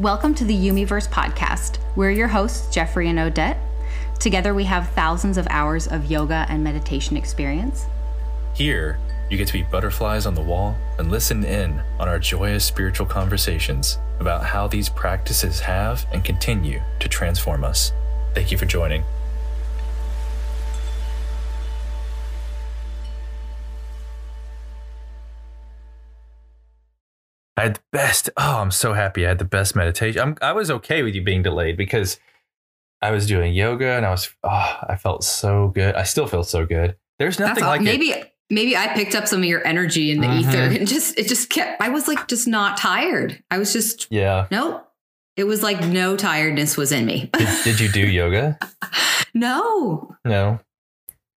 Welcome to the YouMeVerse podcast. We're your hosts, Jeffrey and Odette. Together, we have thousands of hours of yoga and meditation experience. Here, you get to be butterflies on the wall and listen in on our joyous spiritual conversations about how these practices have and continue to transform us. Thank you for joining. I had the best. Oh, I'm so happy. I had the best meditation. I'm, I was okay with you being delayed because I was doing yoga and I was, oh, I felt so good. I still feel so good. There's nothing like maybe it. maybe I picked up some of your energy in the Mhm. ether and just it just kept. I was like just not tired. I was just Yeah. nope. It was like no tiredness was in me. Did, did you do yoga? no, No.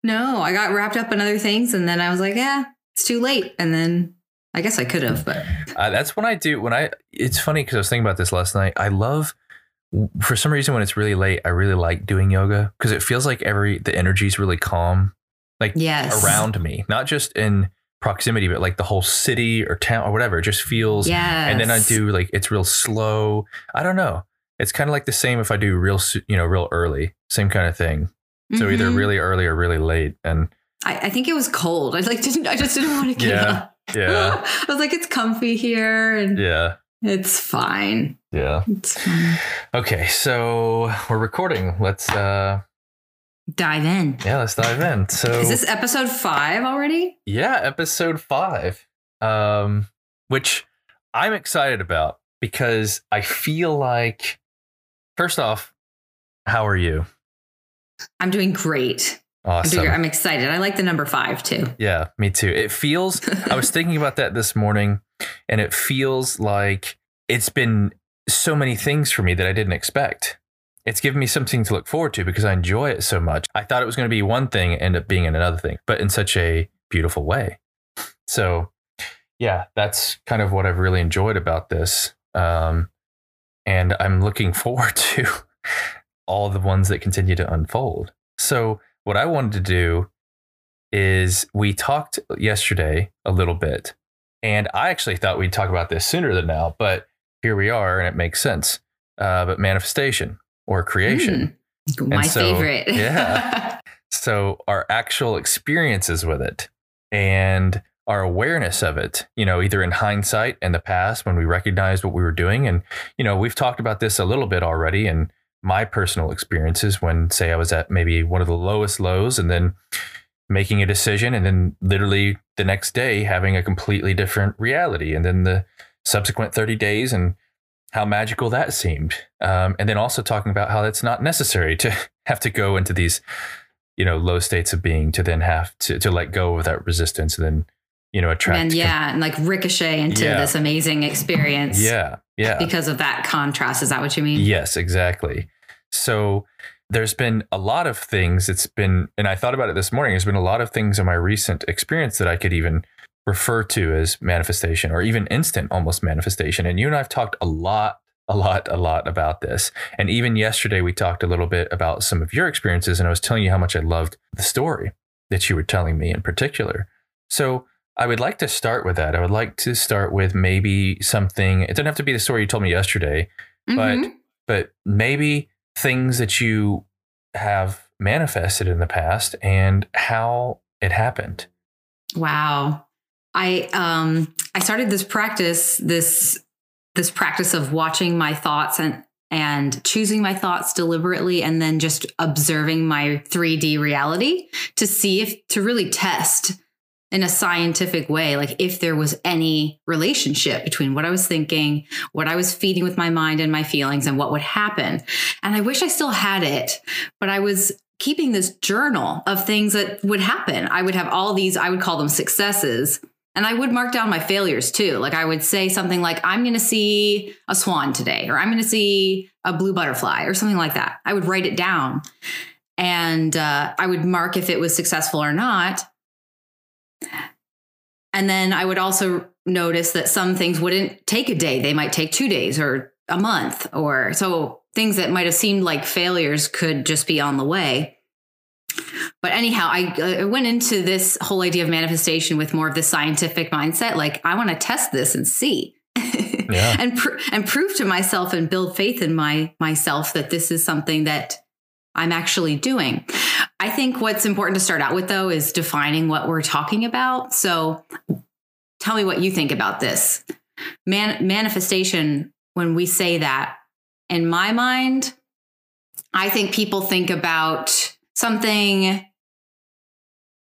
no. I got wrapped up in other things and then I was like, yeah, it's too late. And then I guess I could have, but Uh, that's when I do when I. It's funny because I was thinking about this last night. I love, for some reason, when it's really late, I really like doing yoga because it feels like every the energy is really calm, like yes, around me, not just in proximity, but like the whole city or town or whatever. It just feels. And then I do like it's real slow. I don't know. It's kind of like the same if I do real, you know, real early, same kind of thing. So either Mhm. really early or really late, and I, I think it was cold. I like didn't. I just didn't want to get Yeah. up. Yeah, I was like, it's comfy here and yeah, it's fine. yeah. It's fine. Okay, so we're recording. Let's uh Dive in. yeah, let's dive in. So Is this episode five already? yeah, episode 5. Um which I'm excited about because I feel like first off, how are you? I'm doing great. Awesome. I'm excited. I like the number five too. Yeah, me too. It feels I was thinking about that this morning and it feels like it's been so many things for me that I didn't expect. It's given me something to look forward to because I enjoy it so much. I thought it was going to be one thing, and end up being another thing, but in such a beautiful way. So, yeah, that's kind of what I've really enjoyed about this. Um, and I'm looking forward to all the ones that continue to unfold. So, what I wanted to do is we talked yesterday a little bit, and I actually thought we'd talk about this sooner than now, but here we are, and it makes sense. Uh, but manifestation or creation. Mm, my so, favorite. yeah. So our actual experiences with it and our awareness of it, you know, either in hindsight in the past when we recognized what we were doing. And, you know, we've talked about this a little bit already and my personal experiences when, say, I was at maybe one of the lowest lows and then making a decision and then literally the next day having a completely different reality. And then the subsequent 30 days and how magical that seemed. Um, and then also talking about how it's not necessary to have to go into these, you know, low states of being to then have to, to let go of that resistance and then, you know, attract. and yeah, and like ricochet into Yeah. this amazing experience. Yeah. Yeah. Because of that contrast. Is that what you mean? Yes, exactly. So there's been a lot of things. It's been, and I thought about it this morning. There's been a lot of things in my recent experience that I could even refer to as manifestation or even instant almost manifestation. And you and I have talked a lot, a lot, a lot about this. And even yesterday, we talked a little bit about some of your experiences. And I was telling you how much I loved the story that you were telling me in particular. So I would like to start with that. I would like to start with maybe something, it doesn't have to be the story you told me yesterday, but Mhm. but maybe things that you have manifested in the past and how it happened. Wow. I um I started this practice, this this practice of watching my thoughts and and choosing my thoughts deliberately and then just observing my 3D reality to see if to really test in a scientific way like if there was any relationship between what I was thinking, what I was feeding with my mind and my feelings and what would happen. And I wish I still had it, but I was keeping this journal of things that would happen. I would have all these, I would call them successes. And I would mark down my failures too. Like I would say something like, I'm going to see a swan today, or I'm going to see a blue butterfly, or something like that. I would write it down and uh, I would mark if it was successful or not. And then I would also notice that some things wouldn't take a day, they might take two days or a month, or so things that might have seemed like failures could just be on the way. But anyhow, I, I went into this whole idea of manifestation with more of the scientific mindset. Like, I want to test this and see. Yeah. and pr- and prove to myself and build faith in my myself that this is something that I'm actually doing. I think what's important to start out with though is defining what we're talking about. So tell me what you think about this. Man- manifestation when we say that in my mind I think people think about something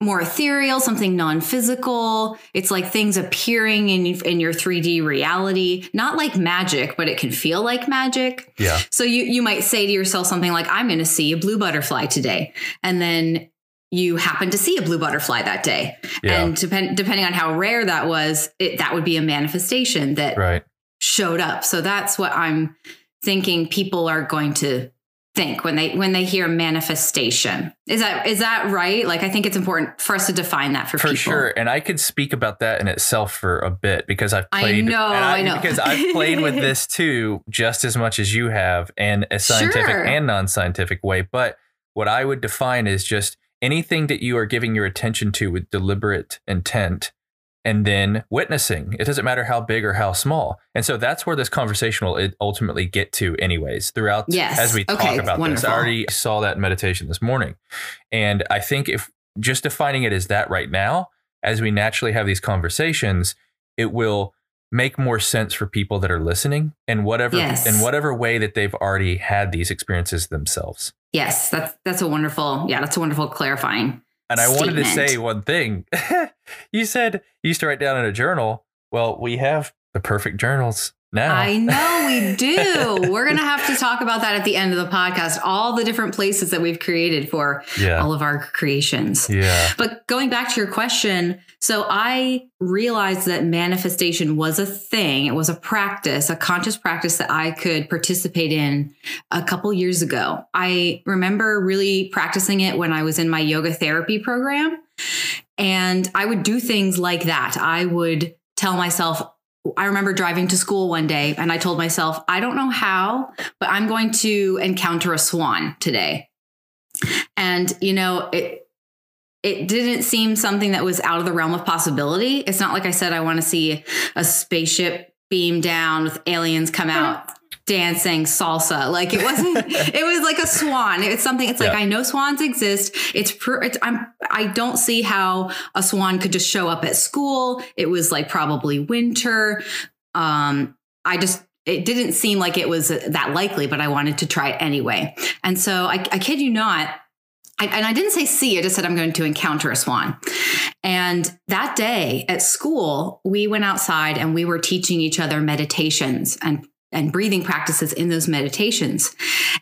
more ethereal, something non-physical. It's like things appearing in in your 3D reality, not like magic, but it can feel like magic. Yeah. So you you might say to yourself something like I'm going to see a blue butterfly today. And then you happen to see a blue butterfly that day. Yeah. And depend, depending on how rare that was, it, that would be a manifestation that Right. showed up. So that's what I'm thinking people are going to think when they when they hear manifestation. Is that is that right? Like I think it's important for us to define that for, sure. For people. sure. And I could speak about that in itself for a bit because I've played I know, and I know. because I've played with this too just as much as you have in a scientific Sure. and non-scientific way. But what I would define is just anything that you are giving your attention to with deliberate intent and then witnessing. It doesn't matter how big or how small. And so that's where this conversation will ultimately get to anyways throughout Yes. as we talk Okay, about this. wonderful. I already saw that meditation this morning. And I think if just defining it as that right now, as we naturally have these conversations, it will make more sense for people that are listening in whatever Yes. in whatever way that they've already had these experiences themselves. Yes, that's that's a wonderful. Yeah, that's a wonderful clarifying. And I wanted to say one thing. you said you used to write down in a journal. Well, we have the perfect journals now. I know we do. We're going to have to talk about that at the end of the podcast. All the different places that we've created for yeah. all of our creations. yeah. But going back to your question, so I realized that manifestation was a thing. It was a practice, a conscious practice that I could participate in a couple years ago. I remember really practicing it when I was in my yoga therapy program. And I would do things like that. I would tell myself, I remember driving to school one day and I told myself, I don't know how, but I'm going to encounter a swan today. And, you know, it, it didn't seem something that was out of the realm of possibility. It's not like I said, I want to see a spaceship beam down with aliens come out dancing salsa. Like it wasn't, it was like a swan. It's something, it's like, Yeah. I know swans exist. It's, pr- it's, I'm, I don't see how a swan could just show up at school. It was like probably winter. Um, I just, it didn't seem like it was that likely, but I wanted to try it anyway. And so I, I kid you not, I, and I didn't say see, I just said I'm going to encounter a swan. And that day at school, we went outside and we were teaching each other meditations and, and breathing practices in those meditations.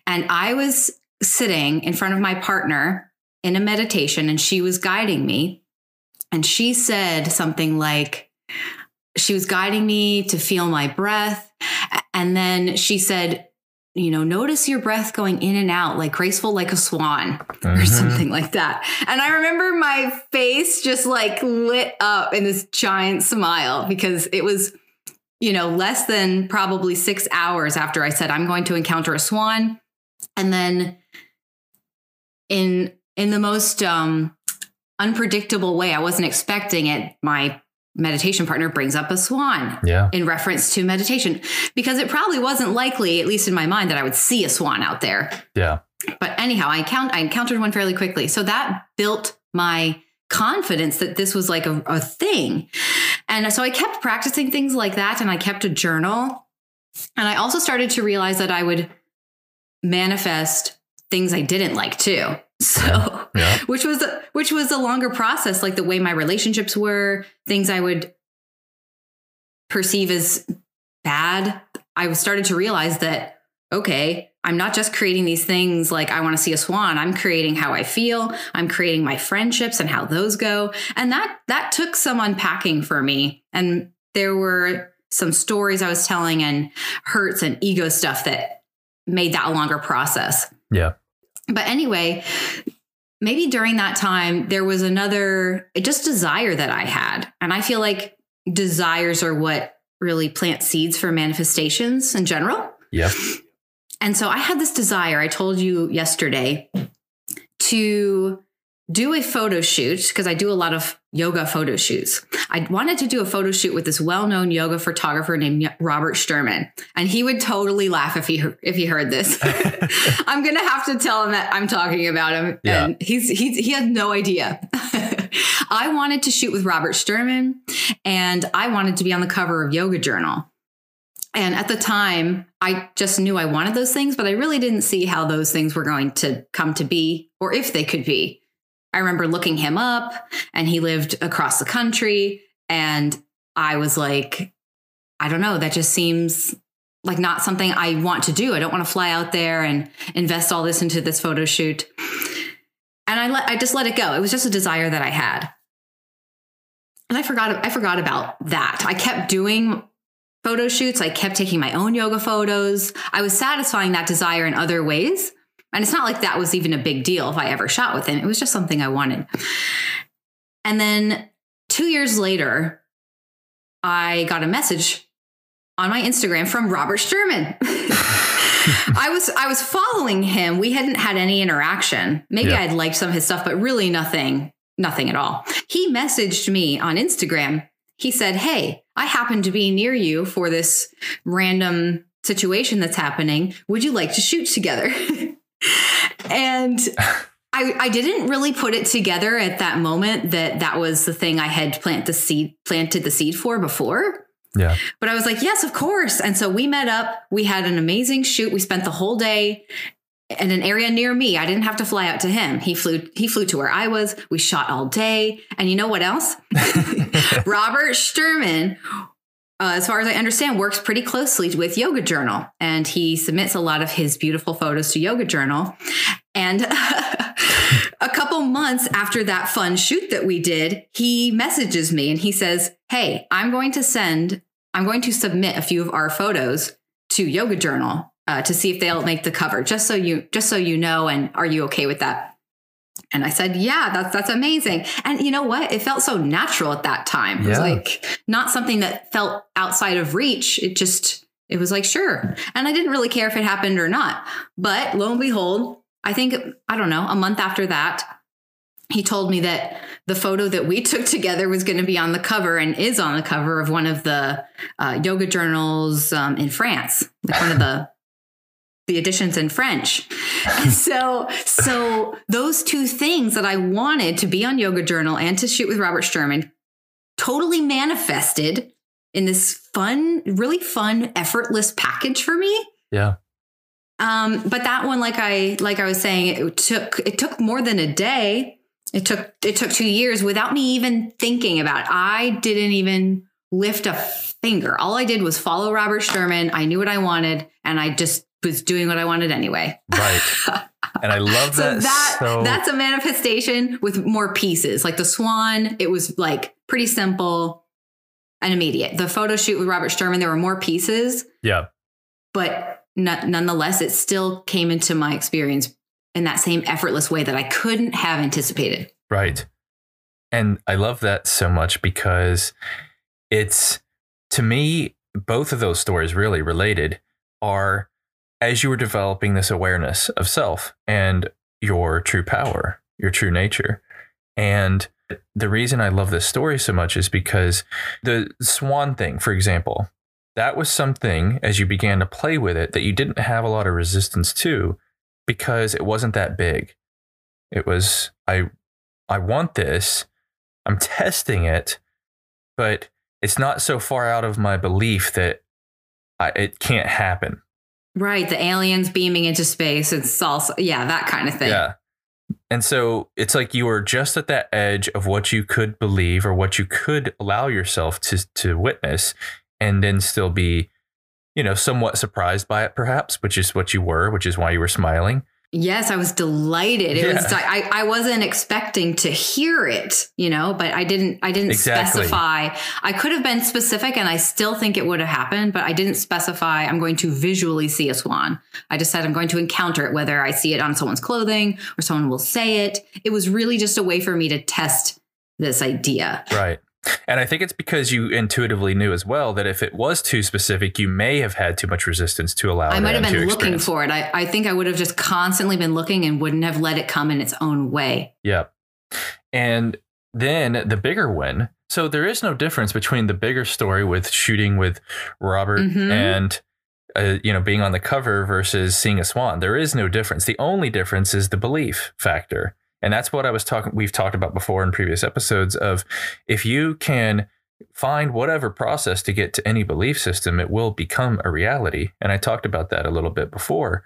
And I was sitting in front of my partner in a meditation and she was guiding me. And she said something like, she was guiding me to feel my breath. And then she said, you know, notice your breath going in and out, like graceful like a swan or Mhm. something like that. And I remember my face just like lit up in this giant smile because it was, you know, less than probably six hours after I said, I'm going to encounter a swan. And then in, in the most, um, unpredictable way, I wasn't expecting it. My meditation partner brings up a swan Yeah. in reference to meditation because it probably wasn't likely, at least in my mind, that I would see a swan out there. Yeah. But anyhow, I count I encountered one fairly quickly. So that built my confidence that this was like a, a thing. And so I kept practicing things like that and I kept a journal. And I also started to realize that I would manifest things I didn't like too. So Yeah. which was which was a longer process like the way my relationships were things i would perceive as bad i started to realize that okay i'm not just creating these things like i want to see a swan i'm creating how i feel i'm creating my friendships and how those go and that that took some unpacking for me and there were some stories i was telling and hurts and ego stuff that made that a longer process Yeah. but anyway, maybe during that time, there was another just desire that I had. And I feel like desires are what really plant seeds for manifestations in general. Yep. And so I had this desire, I told you yesterday, to do a photo shoot because I do a lot of yoga photo shoots. I wanted to do a photo shoot with this well-known yoga photographer named Robert Sturman, and he would totally laugh if he if he heard this. I'm gonna have to tell him that I'm talking about him, Yeah. and he's he's he has no idea. I wanted to shoot with Robert Sturman, and I wanted to be on the cover of Yoga Journal. And at the time, I just knew I wanted those things, but I really didn't see how those things were going to come to be or if they could be. I remember looking him up and he lived across the country. And I was like, I don't know, that just seems like not something I want to do. I don't want to fly out there and invest all this into this photo shoot. And I let I just let it go. It was just a desire that I had. And I forgot I forgot about that. I kept doing photo shoots. I kept taking my own yoga photos. I was satisfying that desire in other ways. And it's not like that was even a big deal if I ever shot with him. It was just something I wanted. And then two years later, I got a message on my Instagram from Robert Sturman. I was I was following him. We hadn't had any interaction. Maybe Yeah. I'd liked some of his stuff, but really nothing, nothing at all. He messaged me on Instagram. He said, Hey, I happen to be near you for this random situation that's happening. Would you like to shoot together? and I, I didn't really put it together at that moment that that was the thing I had plant the seed planted the seed for before. Yeah. But I was like, yes, of course. And so we met up. We had an amazing shoot. We spent the whole day in an area near me. I didn't have to fly out to him. He flew he flew to where I was. We shot all day. And you know what else? Robert Sturman, uh, as far as I understand, works pretty closely with Yoga Journal, and he submits a lot of his beautiful photos to Yoga Journal. And a couple months after that fun shoot that we did, he messages me and he says, "Hey, I'm going to send, I'm going to submit a few of our photos to Yoga Journal uh, to see if they'll make the cover. Just so you, just so you know, and are you okay with that?" And I said, "Yeah, that's that's amazing." And you know what? It felt so natural at that time. It was Yeah. like not something that felt outside of reach. It just it was like sure. And I didn't really care if it happened or not. But lo and behold, I think I don't know, a month after that, he told me that the photo that we took together was going to be on the cover and is on the cover of one of the uh, yoga journals um, in France, like one of the the editions in French. And so, so those two things that I wanted to be on Yoga Journal and to shoot with Robert Sturman totally manifested in this fun, really fun, effortless package for me. Yeah. Um, but that one, like I like I was saying, it took it took more than a day. It took it took two years without me even thinking about it. I didn't even lift a finger. All I did was follow Robert Sturman. I knew what I wanted, and I just was doing what I wanted anyway. Right. And I love So that. that so that's a manifestation with more pieces. Like the swan, it was like pretty simple and immediate. The photo shoot with Robert Sturman, there were more pieces, yeah. but no- nonetheless, it still came into my experience in that same effortless way that I couldn't have anticipated. Right. And I love that so much because it's to me, both of those stories really related are as you were developing this awareness of self and your true power, your true nature. And the reason I love this story so much is because the swan thing, for example, that was something as you began to play with it that you didn't have a lot of resistance to because it wasn't that big. It was, I I want this. I'm testing it, but it's not so far out of my belief that I, it can't happen. Right. The aliens beaming into space. It's also, yeah, that kind of thing. Yeah. And so it's like you were just at that edge of what you could believe or what you could allow yourself to to witness and then still be, you know, somewhat surprised by it perhaps, which is what you were, which is why you were smiling. Yes, I was delighted. It was I, I wasn't expecting to hear it, you know, but I didn't I didn't Exactly. specify. I could have been specific and I still think it would have happened, but I didn't specify I'm going to visually see a swan. I just said I'm going to encounter it whether I see it on someone's clothing or someone will say it. It was really just a way for me to test this idea. Right. And I think it's because you intuitively knew as well that if it was too specific, you may have had too much resistance to allow it. I might have been looking for it. I, I think I would have just constantly been looking and wouldn't have let it come in its own way. Yep. And then the bigger win. So there is no difference between the bigger story with shooting with Robert Mhm. and uh, you know being on the cover versus seeing a swan. There is no difference. The only difference is the belief factor. And that's what I was talking we've talked about before in previous episodes of if you can find whatever process to get to any belief system, it will become a reality. And I talked about that a little bit before.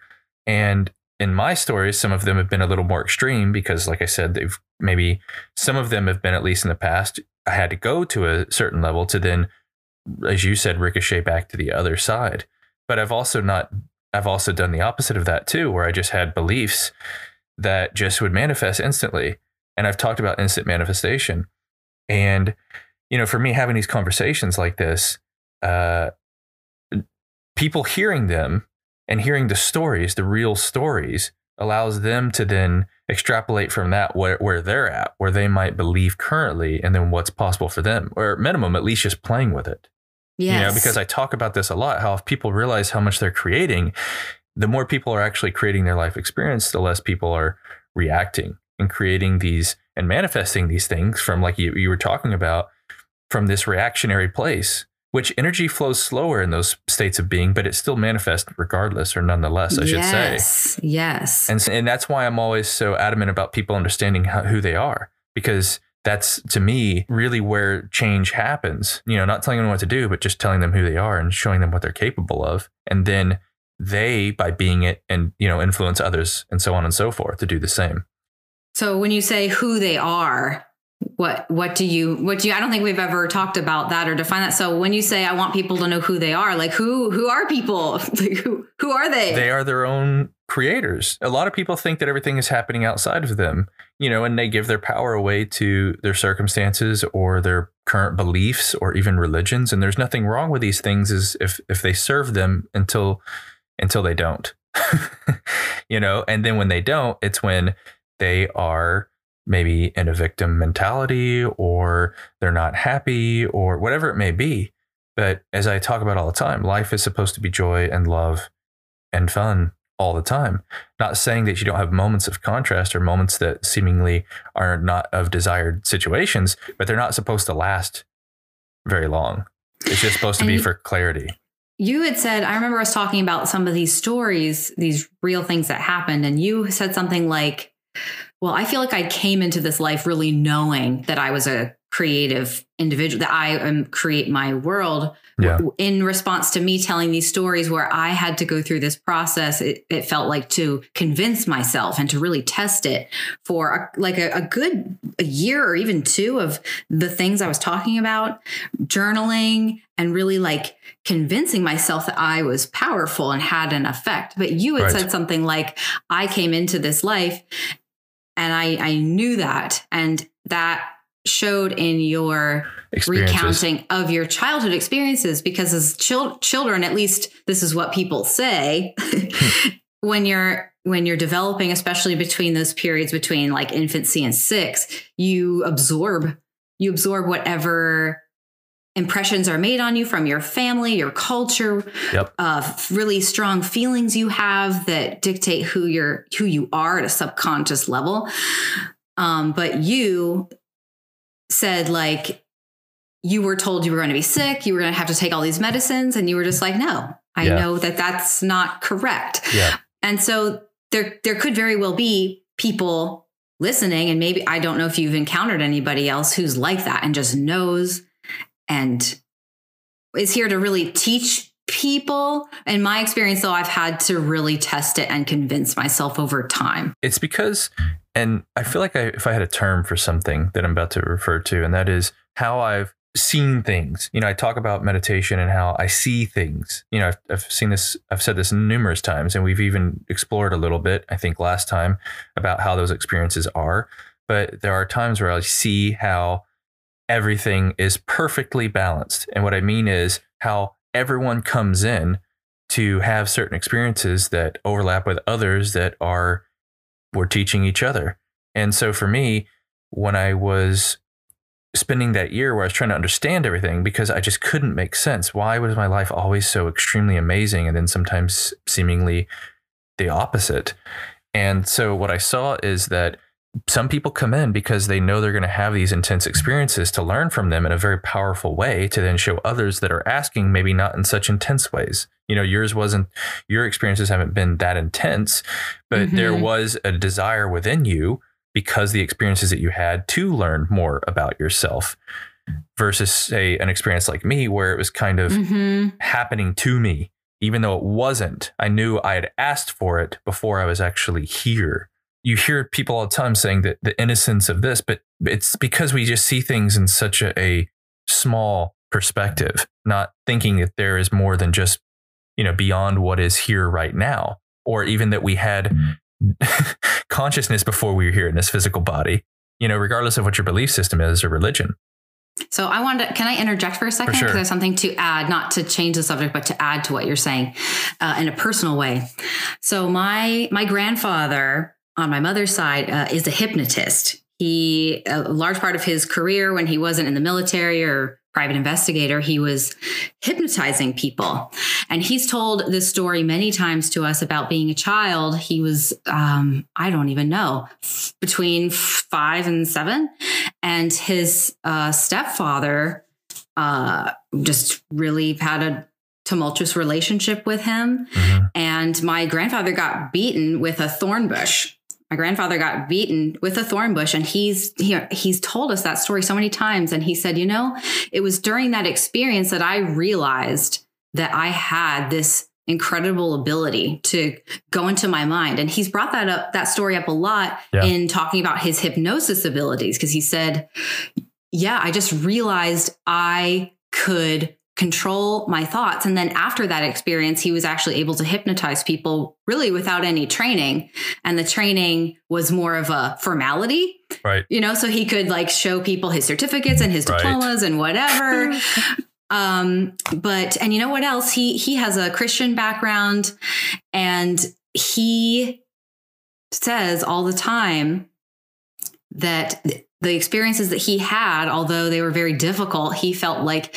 And in my stories, some of them have been a little more extreme because, like I said, they've maybe some of them have been, at least in the past, I had to go to a certain level to then, as you said, ricochet back to the other side. But I've also not, I've also done the opposite of that too, where I just had beliefs that just would manifest instantly. And I've talked about instant manifestation. And, you know, for me, having these conversations like this, uh, people hearing them and hearing the stories, the real stories, allows them to then extrapolate from that where, where they're at, where they might believe currently, and then what's possible for them, or at minimum, at least just playing with it. Yes. You know, because I talk about this a lot, how if people realize how much they're creating, the more people are actually creating their life experience, the less people are reacting and creating these and manifesting these things from like you, you were talking about from this reactionary place which energy flows slower in those states of being but it still manifests regardless or nonetheless i should say yes. Yes. and, and that's why i'm always so adamant about people understanding how, who they are because that's to me really where change happens you know not telling them what to do but just telling them who they are and showing them what they're capable of and then they by being it and you know influence others and so on and so forth to do the same So when you say who they are, what what do you what do you I don't think we've ever talked about that or defined that. So when you say I want people to know who they are, like who who are people? Like who who are they? they are their own creators. A lot of people think that everything is happening outside of them, you know, and they give their power away to their circumstances or their current beliefs or even religions. And there's nothing wrong with these things is if if they serve them until until they don't. you know, and then when they don't, it's when they are maybe in a victim mentality or they're not happy or whatever it may be. But as I talk about all the time, life is supposed to be joy and love and fun all the time. Not saying that you don't have moments of contrast or moments that seemingly are not of desired situations, but they're not supposed to last very long. It's just supposed to be for clarity. You had said, I remember us talking about some of these stories, these real things that happened, and you said something like, Well, I feel like I came into this life really knowing that I was a creative individual, that I am create my world. Yeah. In response to me telling these stories where I had to go through this process, it, it felt like to convince myself and to really test it for a, like a, a good a year or even two of the things I was talking about, journaling and really like convincing myself that I was powerful and had an effect. But you had Right. said something like, I came into this life and I, I knew that. And that showed in your recounting of your childhood experiences because as chil- children at least this is what people say when you're when you're developing especially between those periods between like infancy and 6 you absorb you absorb whatever impressions are made on you from your family your culture Yep. uh, really strong feelings you have that dictate who you're who you are at a subconscious level um, but you said like you were told you were going to be sick you were going to have to take all these medicines and you were just like no i Yeah. know that that's not correct Yeah. and so there there could very well be people listening and maybe I don't know if you've encountered anybody else who's like that and just knows and is here to really teach people. In my experience though I've had to really test it and convince myself over time. It's because, and I feel like I, if I had a term for something that I'm about to refer to, and that is how I've seen things. You know, I talk about meditation and how I see things. You know, I've, I've seen this, I've said this numerous times, and we've even explored a little bit, I think last time, about how those experiences are. But there are times where I see how everything is perfectly balanced. And what I mean is how everyone comes in to have certain experiences that overlap with others that are we're teaching each other. And so for me, when I was spending that year where I was trying to understand everything because I just couldn't make sense. Why was my life always so extremely amazing and then sometimes seemingly the opposite? And so what I saw is that some people come in because they know they're going to have these intense experiences to learn from them in a very powerful way to then show others that are asking maybe not in such intense ways you know yours wasn't your experiences haven't been that intense but mm-hmm. there was a desire within you because the experiences that you had to learn more about yourself versus say an experience like me where it was kind of mm-hmm. happening to me even though it wasn't i knew i had asked for it before i was actually here you hear people all the time saying that the innocence of this, but it's because we just see things in such a, a small perspective, not thinking that there is more than just, you know, beyond what is here right now, or even that we had consciousness before we were here in this physical body, you know, regardless of what your belief system is or religion. So I wanted to, can I interject for a second? Because sure. there's something to add, not to change the subject, but to add to what you're saying uh, in a personal way. So my, my grandfather on my mother's side uh, is a hypnotist. He, a large part of his career when he wasn't in the military or private investigator, he was hypnotizing people. And he's told this story many times to us about being a child. He was, um, I don't even know, between five and seven. And his uh, stepfather uh, just really had a tumultuous relationship with him. Mm-hmm. And my grandfather got beaten with a thorn bush my grandfather got beaten with a thorn bush and he's he, he's told us that story so many times and he said you know it was during that experience that i realized that i had this incredible ability to go into my mind and he's brought that up that story up a lot yeah. in talking about his hypnosis abilities because he said yeah i just realized i could control my thoughts. And then after that experience, he was actually able to hypnotize people really without any training. And the training was more of a formality. Right. You know, so he could like show people his certificates and his diplomas right. and whatever. um, but and you know what else? He he has a Christian background and he says all the time that the experiences that he had, although they were very difficult, he felt like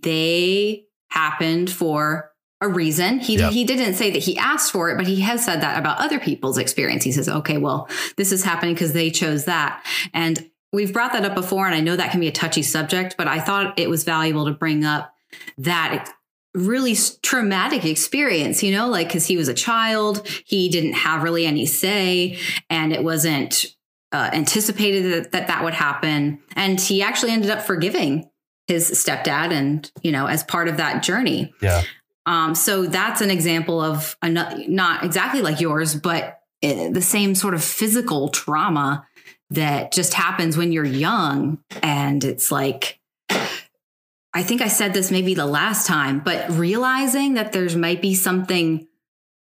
they happened for a reason. He yep. he didn't say that he asked for it, but he has said that about other people's experience. He says, "Okay, well, this is happening because they chose that." And we've brought that up before and I know that can be a touchy subject, but I thought it was valuable to bring up that really traumatic experience, you know, like cuz he was a child, he didn't have really any say and it wasn't uh, anticipated that, that that would happen. And he actually ended up forgiving his stepdad and, you know, as part of that journey. Yeah. Um, so that's an example of a, not exactly like yours, but the same sort of physical trauma that just happens when you're young. And it's like, I think I said this maybe the last time, but realizing that there's might be something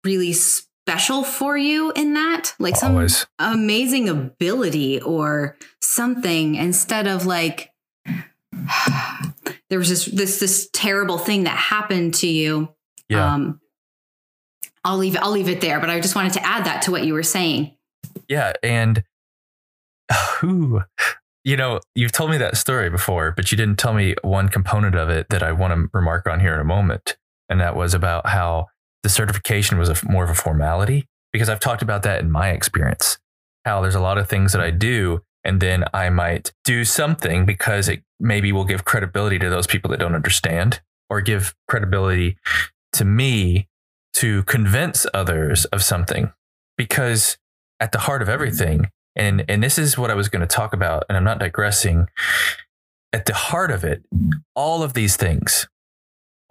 really special for you in that like Always. some amazing ability or something instead of like there was just this this terrible thing that happened to you yeah. um i'll leave i'll leave it there but i just wanted to add that to what you were saying yeah and who you know you've told me that story before but you didn't tell me one component of it that i want to remark on here in a moment and that was about how the certification was a, more of a formality because I've talked about that in my experience. How there's a lot of things that I do, and then I might do something because it maybe will give credibility to those people that don't understand, or give credibility to me to convince others of something. Because at the heart of everything, and and this is what I was going to talk about, and I'm not digressing. At the heart of it, all of these things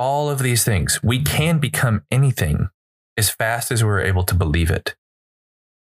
all of these things. We can become anything as fast as we're able to believe it.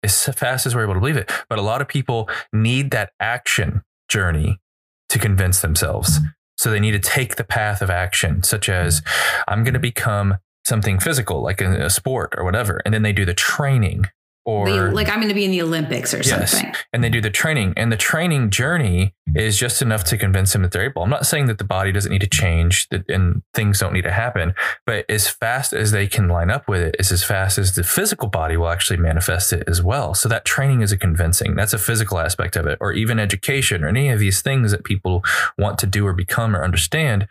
As fast as we're able to believe it. But a lot of people need that action journey to convince themselves. So they need to take the path of action, such as I'm going to become something physical, like a, a sport or whatever. And then they do the training or the, like I'm going to be in the Olympics or yes, something. And they do the training, and the training journey is just enough to convince them that they're able. I'm not saying that the body doesn't need to change that, and things don't need to happen, but as fast as they can line up with it is as fast as the physical body will actually manifest it as well. So that training is a convincing. That's a physical aspect of it, or even education or any of these things that people want to do or become or understand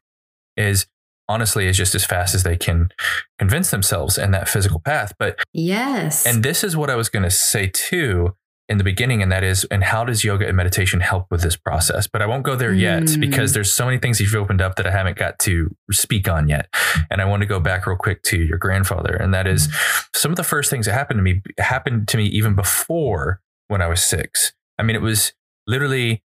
is honestly is just as fast as they can convince themselves in that physical path. But yes. And this is what I was going to say too in the beginning, and that is, and how does yoga and meditation help with this process? But I won't go there yet Mm. because there's so many things you've opened up that I haven't got to speak on yet. And I want to go back real quick to your grandfather, and that is some of the first things that happened to me happened to me even before when I was six. I mean, it was literally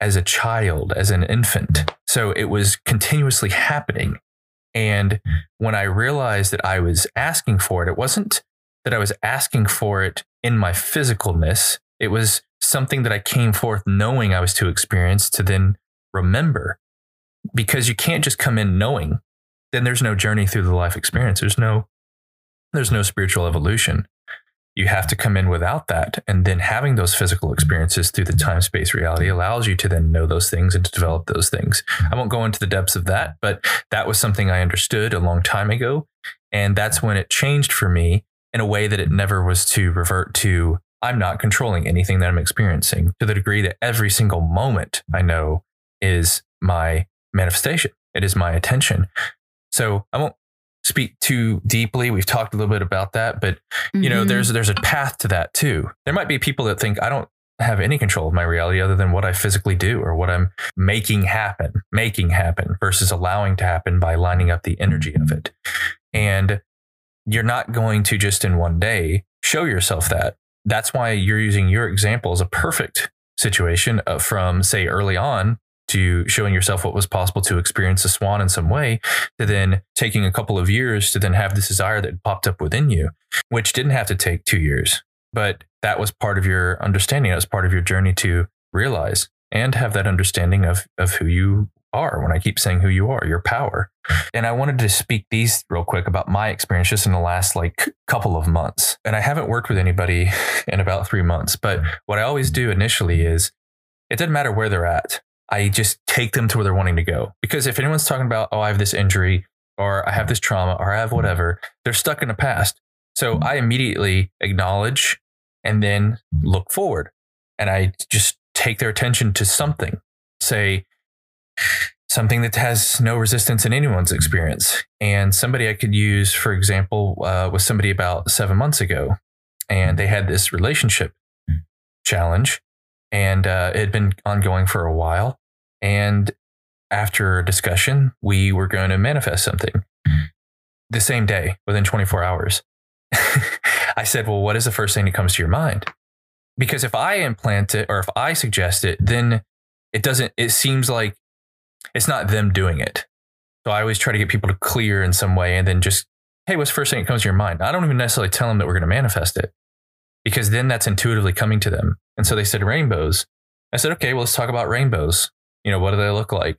as a child, as an infant. So it was continuously happening. And when I realized that I was asking for it, it wasn't that I was asking for it in my physicalness. It was something that I came forth knowing I was to experience to then remember. Because you can't just come in knowing, then there's no journey through the life experience. There's no there's no spiritual evolution. You have to come in without that. And then having those physical experiences through the time space reality allows you to then know those things and to develop those things. I won't go into the depths of that, but that was something I understood a long time ago. And that's when it changed for me in a way that it never was to revert to I'm not controlling anything that I'm experiencing to the degree that every single moment I know is my manifestation. It is my attention. So I won't speak too deeply. We've talked a little bit about that, but you know, Mhm. there's there's a path to that too. There might be people that think I don't have any control of my reality other than what I physically do or what I'm making happen, making happen versus allowing to happen by lining up the energy of it. And you're not going to just in one day show yourself that. That's why you're using your example as a perfect situation uh, from, say, early on to showing yourself what was possible to experience a swan in some way, to then taking a couple of years to then have this desire that popped up within you, which didn't have to take two years. But that was part of your understanding. That was part of your journey to realize and have that understanding of, of who you are. When I keep saying who you are, your power. And I wanted to speak these real quick about my experience just in the last like couple of months. And I haven't worked with anybody in about three months. But mm. what I always do initially is it doesn't matter where they're at. I just take them to where they're wanting to go. Because if anyone's talking about, oh, I have this injury or I have this trauma or I have whatever, they're stuck in the past. So I immediately acknowledge and then look forward. And I just take their attention to something, say something that has no resistance in anyone's experience. And somebody I could use, for example, uh, was somebody about seven months ago. And they had this relationship challenge and uh, it had been ongoing for a while. And after a discussion, we were going to manifest something the same day within 24 hours. I said, Well, what is the first thing that comes to your mind? Because if I implant it or if I suggest it, then it doesn't, it seems like it's not them doing it. So I always try to get people to clear in some way and then just, hey, what's the first thing that comes to your mind? I don't even necessarily tell them that we're going to manifest it because then that's intuitively coming to them. And so they said rainbows. I said, okay, well, let's talk about rainbows. You know, what do they look like?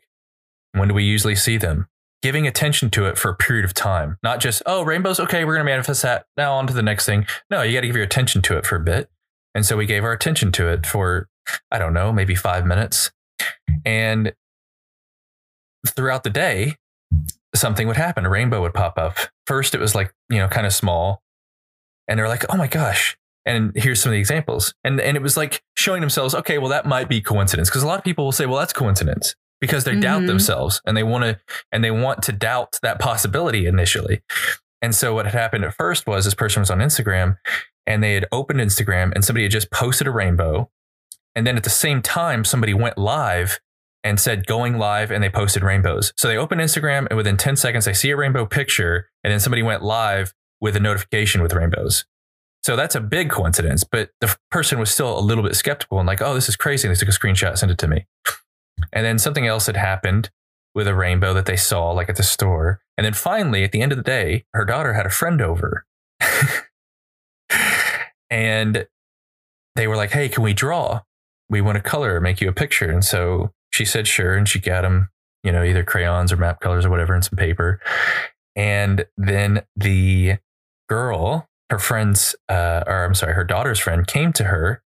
When do we usually see them? Giving attention to it for a period of time, not just, oh, rainbows, okay, we're going to manifest that. Now on to the next thing. No, you got to give your attention to it for a bit. And so we gave our attention to it for, I don't know, maybe five minutes. And throughout the day, something would happen. A rainbow would pop up. First, it was like, you know, kind of small. And they're like, oh my gosh. And here's some of the examples. And, and it was like showing themselves, okay, well, that might be coincidence. Because a lot of people will say, well, that's coincidence because they doubt Mhm. themselves and they want to and they want to doubt that possibility initially. And so what had happened at first was this person was on Instagram and they had opened Instagram and somebody had just posted a rainbow. And then at the same time, somebody went live and said going live and they posted rainbows. So they opened Instagram and within 10 seconds, they see a rainbow picture and then somebody went live with a notification with rainbows. So that's a big coincidence, but the person was still a little bit skeptical and like, oh, this is crazy. And they took a screenshot, sent it to me. And then something else had happened with a rainbow that they saw like at the store. And then finally, at the end of the day, her daughter had a friend over. and they were like, hey, can we draw? We want to color, make you a picture. And so she said, sure. And she got them, you know, either crayons or map colors or whatever and some paper. And then the girl, her friend's, uh, or I'm sorry, her daughter's friend came to her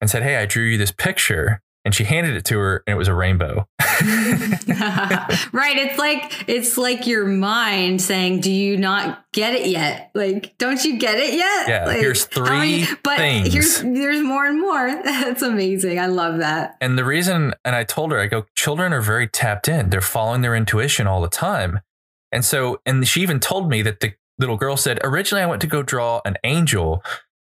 and said, Hey, I drew you this picture. And she handed it to her and it was a rainbow. right it's like it's like your mind saying do you not get it yet like don't you get it yet Yeah, like, here's how many- three but things. here's there's more and more that's amazing i love that And the reason, and I told her, I go, children are very tapped in. They're following their intuition all the time. And so, and she even told me that the little girl said, originally I went to go draw an angel,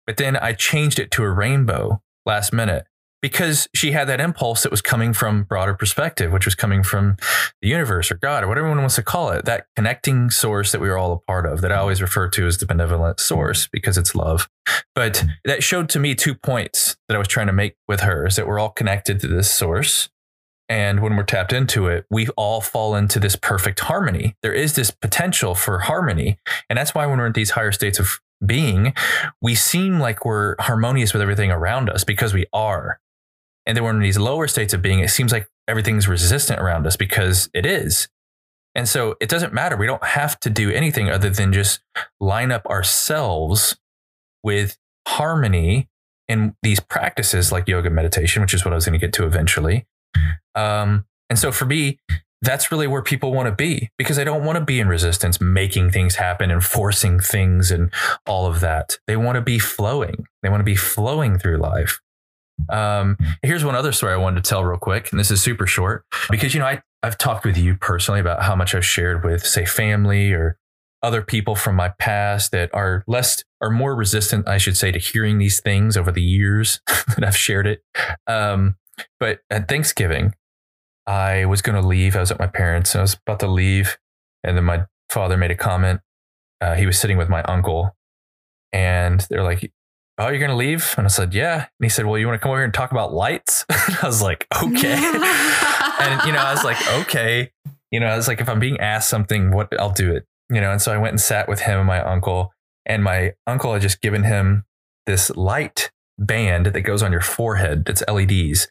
but then I changed it to a rainbow. last minute because she had that impulse that was coming from broader perspective, which was coming from the universe or God or whatever one wants to call it, that connecting source that we are all a part of that I always refer to as the benevolent source because it's love. But that showed to me two points that I was trying to make with her is that we're all connected to this source. And when we're tapped into it, we all fall into this perfect harmony. There is this potential for harmony. And that's why when we're in these higher states of being, we seem like we're harmonious with everything around us because we are. And then when in these lower states of being, it seems like everything's resistant around us because it is. And so it doesn't matter. We don't have to do anything other than just line up ourselves with harmony in these practices like yoga meditation, which is what I was going to get to eventually. Um, and so for me, that's really where people want to be because they don't want to be in resistance, making things happen and forcing things and all of that. They want to be flowing. They want to be flowing through life. Um, here's one other story I wanted to tell real quick, and this is super short because you know I I've talked with you personally about how much I've shared with say family or other people from my past that are less are more resistant, I should say, to hearing these things over the years that I've shared it. Um, but at Thanksgiving, I was going to leave. I was at my parents. And I was about to leave, and then my father made a comment. Uh, he was sitting with my uncle, and they're like, oh, you're going to leave? And I said, yeah. And he said, well, you want to come over here and talk about lights? I was like, okay. and, you know, I was like, okay. You know, I was like, if I'm being asked something, what I'll do it, you know? And so I went and sat with him and my uncle and my uncle had just given him this light band that goes on your forehead. It's LEDs.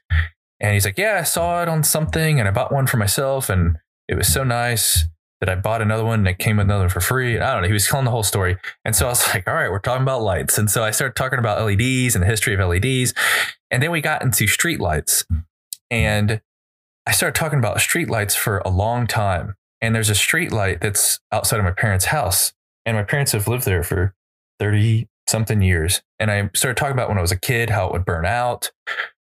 And he's like, yeah, I saw it on something and I bought one for myself and it was so nice that I bought another one and it came with another one for free. And I don't know. He was telling the whole story. And so I was like, all right, we're talking about lights. And so I started talking about LEDs and the history of LEDs. And then we got into street lights. And I started talking about street lights for a long time. And there's a street light that's outside of my parents' house. And my parents have lived there for 30 something years. And I started talking about when I was a kid, how it would burn out.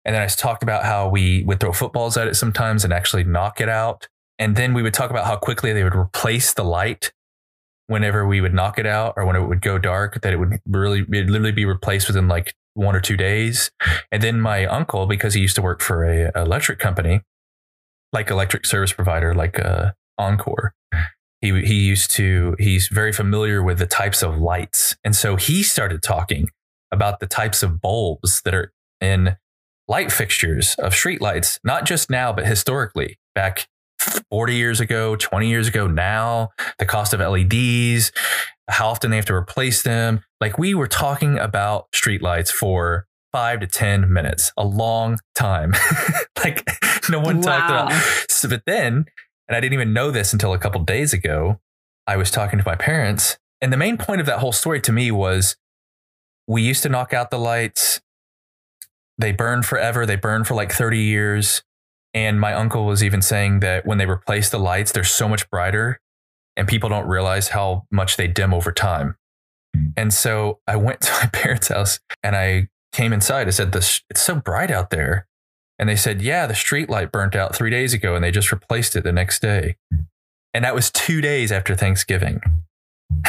And then I talked about how we would throw footballs at it sometimes and actually knock it out. And then we would talk about how quickly they would replace the light whenever we would knock it out or when it would go dark, that it would really it'd literally be replaced within like one or two days. And then my uncle, because he used to work for a, a electric company, like electric service provider, like uh, Oncor, he he used to he's very familiar with the types of lights, and so he started talking about the types of bulbs that are in light fixtures of street lights, not just now, but historically back 40 years ago, 20 years ago, now, the cost of LEDs, how often they have to replace them. Like we were talking about streetlights for five to 10 minutes, a long time. like no one wow. talked about. So, but then, and I didn't even know this until a couple days ago, I was talking to my parents. And the main point of that whole story to me was we used to knock out the lights. They burn forever. They burn for like 30 years. And my uncle was even saying that when they replace the lights, they're so much brighter and people don't realize how much they dim over time. Hmm. And so I went to my parents' house and I came inside. I said, this, It's so bright out there. And they said, Yeah, the street light burnt out three days ago and they just replaced it the next day. And that was two days after Thanksgiving.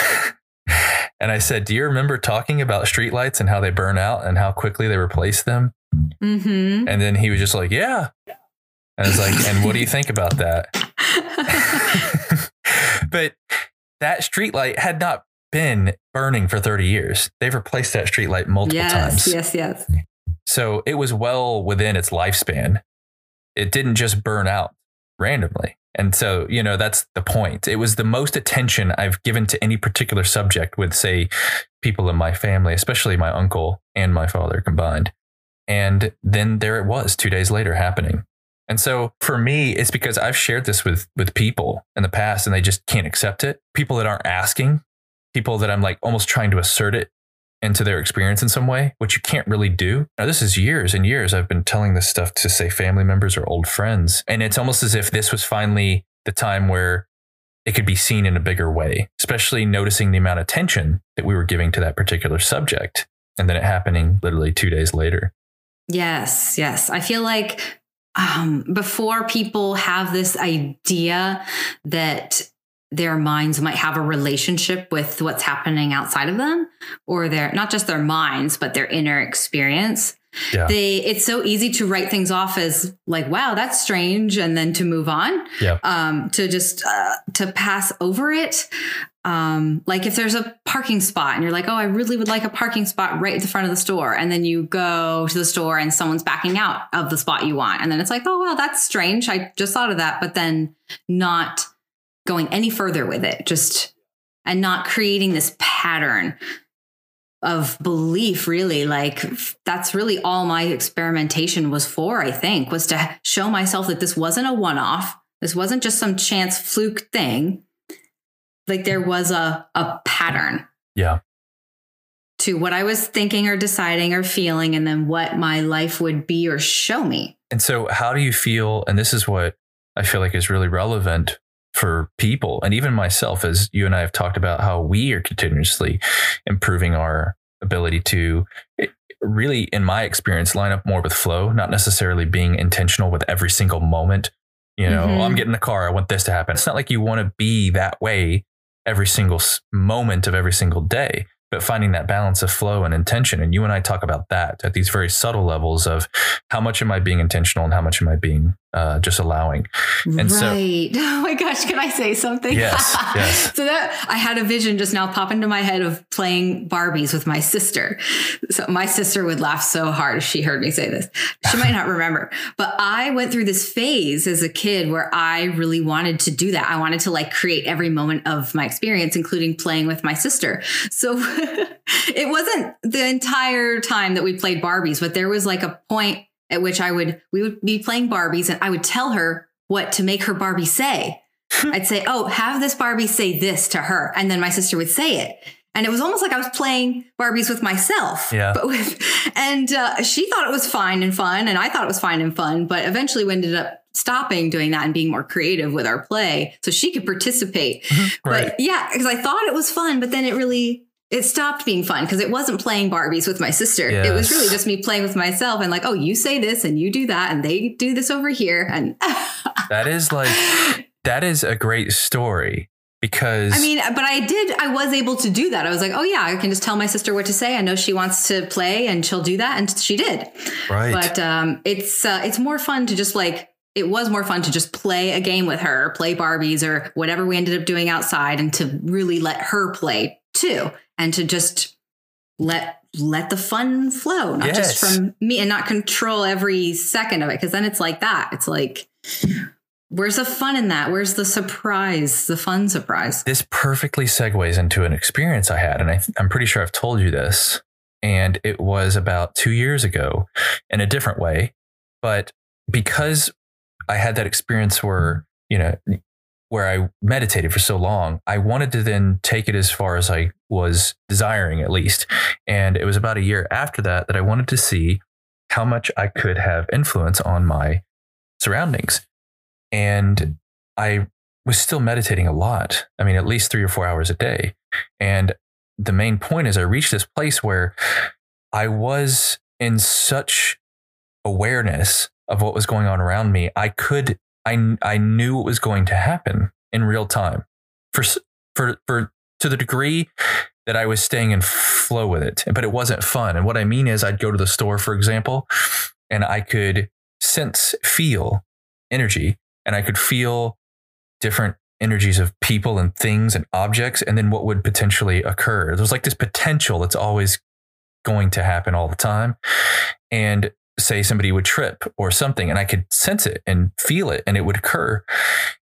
and I said, Do you remember talking about streetlights and how they burn out and how quickly they replace them? Mm-hmm. And then he was just like, Yeah. And I was like, and what do you think about that? but that streetlight had not been burning for 30 years. They've replaced that streetlight multiple yes, times. Yes, yes, yes, So it was well within its lifespan. It didn't just burn out randomly. And so, you know, that's the point. It was the most attention I've given to any particular subject with, say, people in my family, especially my uncle and my father combined. And then there it was two days later happening. And so for me, it's because I've shared this with with people in the past and they just can't accept it. People that aren't asking, people that I'm like almost trying to assert it into their experience in some way, which you can't really do. Now, this is years and years I've been telling this stuff to say family members or old friends. And it's almost as if this was finally the time where it could be seen in a bigger way, especially noticing the amount of attention that we were giving to that particular subject. And then it happening literally two days later. Yes, yes. I feel like um, before people have this idea that their minds might have a relationship with what's happening outside of them or their not just their minds but their inner experience Yeah. they it's so easy to write things off as like wow that's strange and then to move on Yeah. um to just uh, to pass over it um like if there's a parking spot and you're like oh i really would like a parking spot right at the front of the store and then you go to the store and someone's backing out of the spot you want and then it's like oh well that's strange i just thought of that but then not going any further with it just and not creating this pattern of belief really like that's really all my experimentation was for i think was to show myself that this wasn't a one-off this wasn't just some chance fluke thing like there was a a pattern Yeah. to what i was thinking or deciding or feeling and then what my life would be or show me And so, how do you feel? And this is what I feel like is really relevant for people, and even myself, as you and I have talked about how we are continuously improving our ability to eh, really, in my experience, line up more with flow, not necessarily being intentional with every single moment. You know, Mhm. I'm getting in the car. I want this to happen. It's not like you want to be that way every single moment of every single day, but finding that balance of flow and intention. And you and I talk about that at these very subtle levels of how much am I being intentional and how much am I being uh, just allowing. And so- right. oh my gosh, can I say something? Yes, yes. so that I had a vision just now pop into my head of playing Barbies with my sister. So my sister would laugh so hard if she heard me say this. She might not remember, but I went through this phase as a kid where I really wanted to do that. I wanted to like create every moment of my experience, including playing with my sister. So it wasn't the entire time that we played Barbies, but there was like a point at which I would we would be playing Barbies and I would tell her what to make her Barbie say. I'd say, "Oh, have this Barbie say this to her," and then my sister would say it. And it was almost like I was playing Barbies with myself. Yeah. But with, and uh, she thought it was fine and fun, and I thought it was fine and fun. But eventually, we ended up stopping doing that and being more creative with our play, so she could participate. Right. But yeah, because I thought it was fun, but then it really it stopped being fun because it wasn't playing Barbies with my sister. It was really just me playing with myself and like, oh, you say this and you do that and they do this over here. And That is like, that is a great story because I mean, but I did, I was able to do that. I was like, oh yeah, I can just tell my sister what to say. I know she wants to play and she'll do that. And she did. right. But um, it's uh, it's more fun to just like it was more fun to just play a game with her, play Barbies or whatever we ended up doing outside, and to really let her play too, and to just let let the fun flow, not just from me, and not control every second of it. Because then it's like that. It's like. Where's the fun in that? Where's the surprise, the fun surprise? this perfectly segues into an experience I had, and I, I'm pretty sure I've told you this. And it was about two years ago in a different way. But because I had that experience where, you know, where I meditated for so long, I wanted to then take it as far as I was desiring, at least. And it was about a year after that that I wanted to see how much I could have influence on my surroundings. And I was still meditating a lot. I mean, at least three or four hours a day. And the main point is I reached this place where I was in such awareness of what was going on around me. I could, I, I knew what was going to happen in real time for, for, for, to the degree that I was staying in flow with it, but it wasn't fun. And what I mean is I'd go to the store, for example, and I could sense, feel energy and I could feel different energies of people and things and objects and then what would potentially occur there's like this potential that's always going to happen all the time and say somebody would trip or something and i could sense it and feel it and it would occur.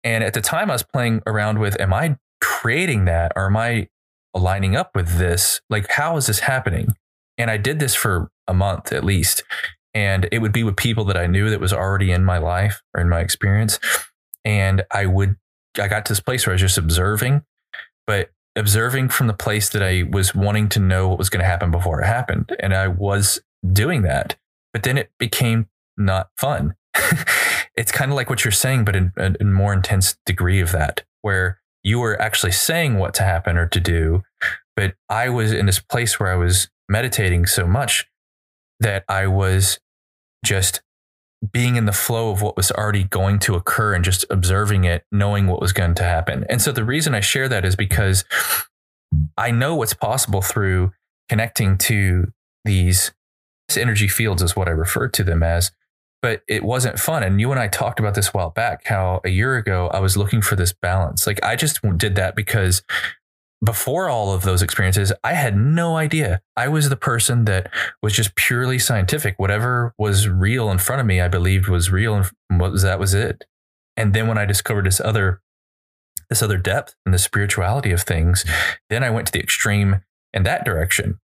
And at the time i was playing around with am i creating that? Or am i aligning up with this? Like how is this happening? And i did this for a month at least and it would be with people that i knew that was already in my life or in my experience. And i would I got to this place where I was just observing, but observing from the place that I was wanting to know what was going to happen before it happened. And I was doing that, but then it became not fun. it's kind of like what you're saying, but in a more intense degree of that, where you were actually saying what to happen or to do. But I was in this place where I was meditating so much that I was just being in the flow of what was already going to occur and just observing it, knowing what was going to happen. And so the reason I share that is because I know what's possible through connecting to these energy fields, is what I refer to them as. But it wasn't fun. And you and I talked about this a while back how a year ago I was looking for this balance. Like I just did that because before all of those experiences, I had no idea. I was the person that was just purely scientific. Whatever was real in front of me, I believed was real, and was that was it. And then when I discovered this other, this other depth and the spirituality of things, then I went to the extreme in that direction,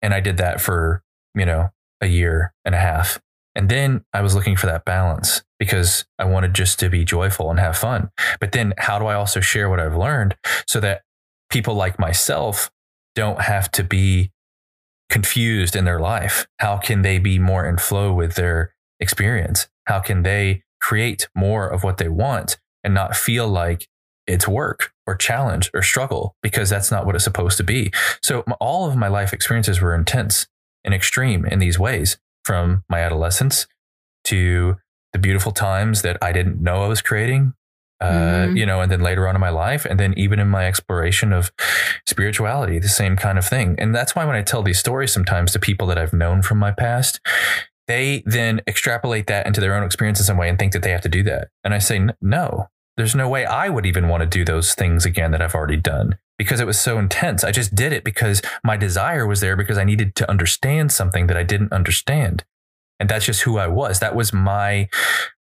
and I did that for you know a year and a half, and then I was looking for that balance because I wanted just to be joyful and have fun. But then, how do I also share what I've learned so that people like myself don't have to be confused in their life? How can they be more in flow with their experience? How can they create more of what they want and not feel like it's work or challenge or struggle because that's not what it's supposed to be. So all of my life experiences were intense and extreme in these ways from my adolescence to the beautiful times that I didn't know I was creating uh, mm-hmm. you know, and then later on in my life, and then even in my exploration of spirituality, the same kind of thing. And that's why when I tell these stories sometimes to people that I've known from my past, they then extrapolate that into their own experience in some way and think that they have to do that. And I say, no, there's no way I would even want to do those things again that I've already done because it was so intense. I just did it because my desire was there because I needed to understand something that I didn't understand. And that's just who I was. That was my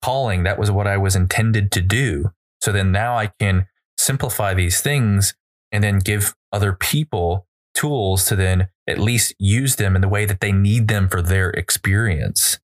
calling. That was what I was intended to do. So then now I can simplify these things and then give other people tools to then at least use them in the way that they need them for their experience.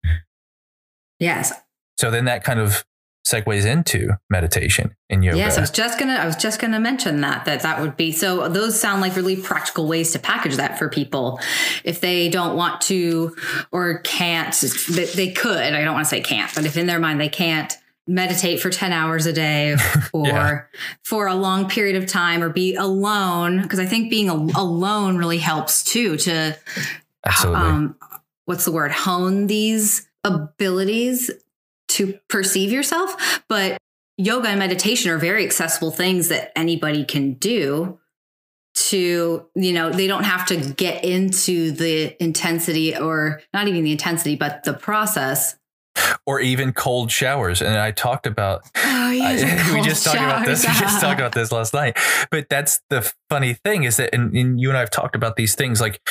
Yes. So then that kind of segues into meditation in yoga. Yes, I was just gonna I was just gonna mention that that that would be so those sound like really practical ways to package that for people if they don't want to or can't they, could I don't want to say can't but if in their mind they can't meditate for 10 hours a day or yeah. for a long period of time or be alone because i think being alone really helps too to Absolutely. Um, what's the word hone these abilities to perceive yourself but yoga and meditation are very accessible things that anybody can do to you know they don't have to get into the intensity or not even the intensity but the process or even cold showers. And I talked about, oh, yeah, we just talked about this. We just talked about this last night. But that's the funny thing is that, and, and you and I have talked about these things like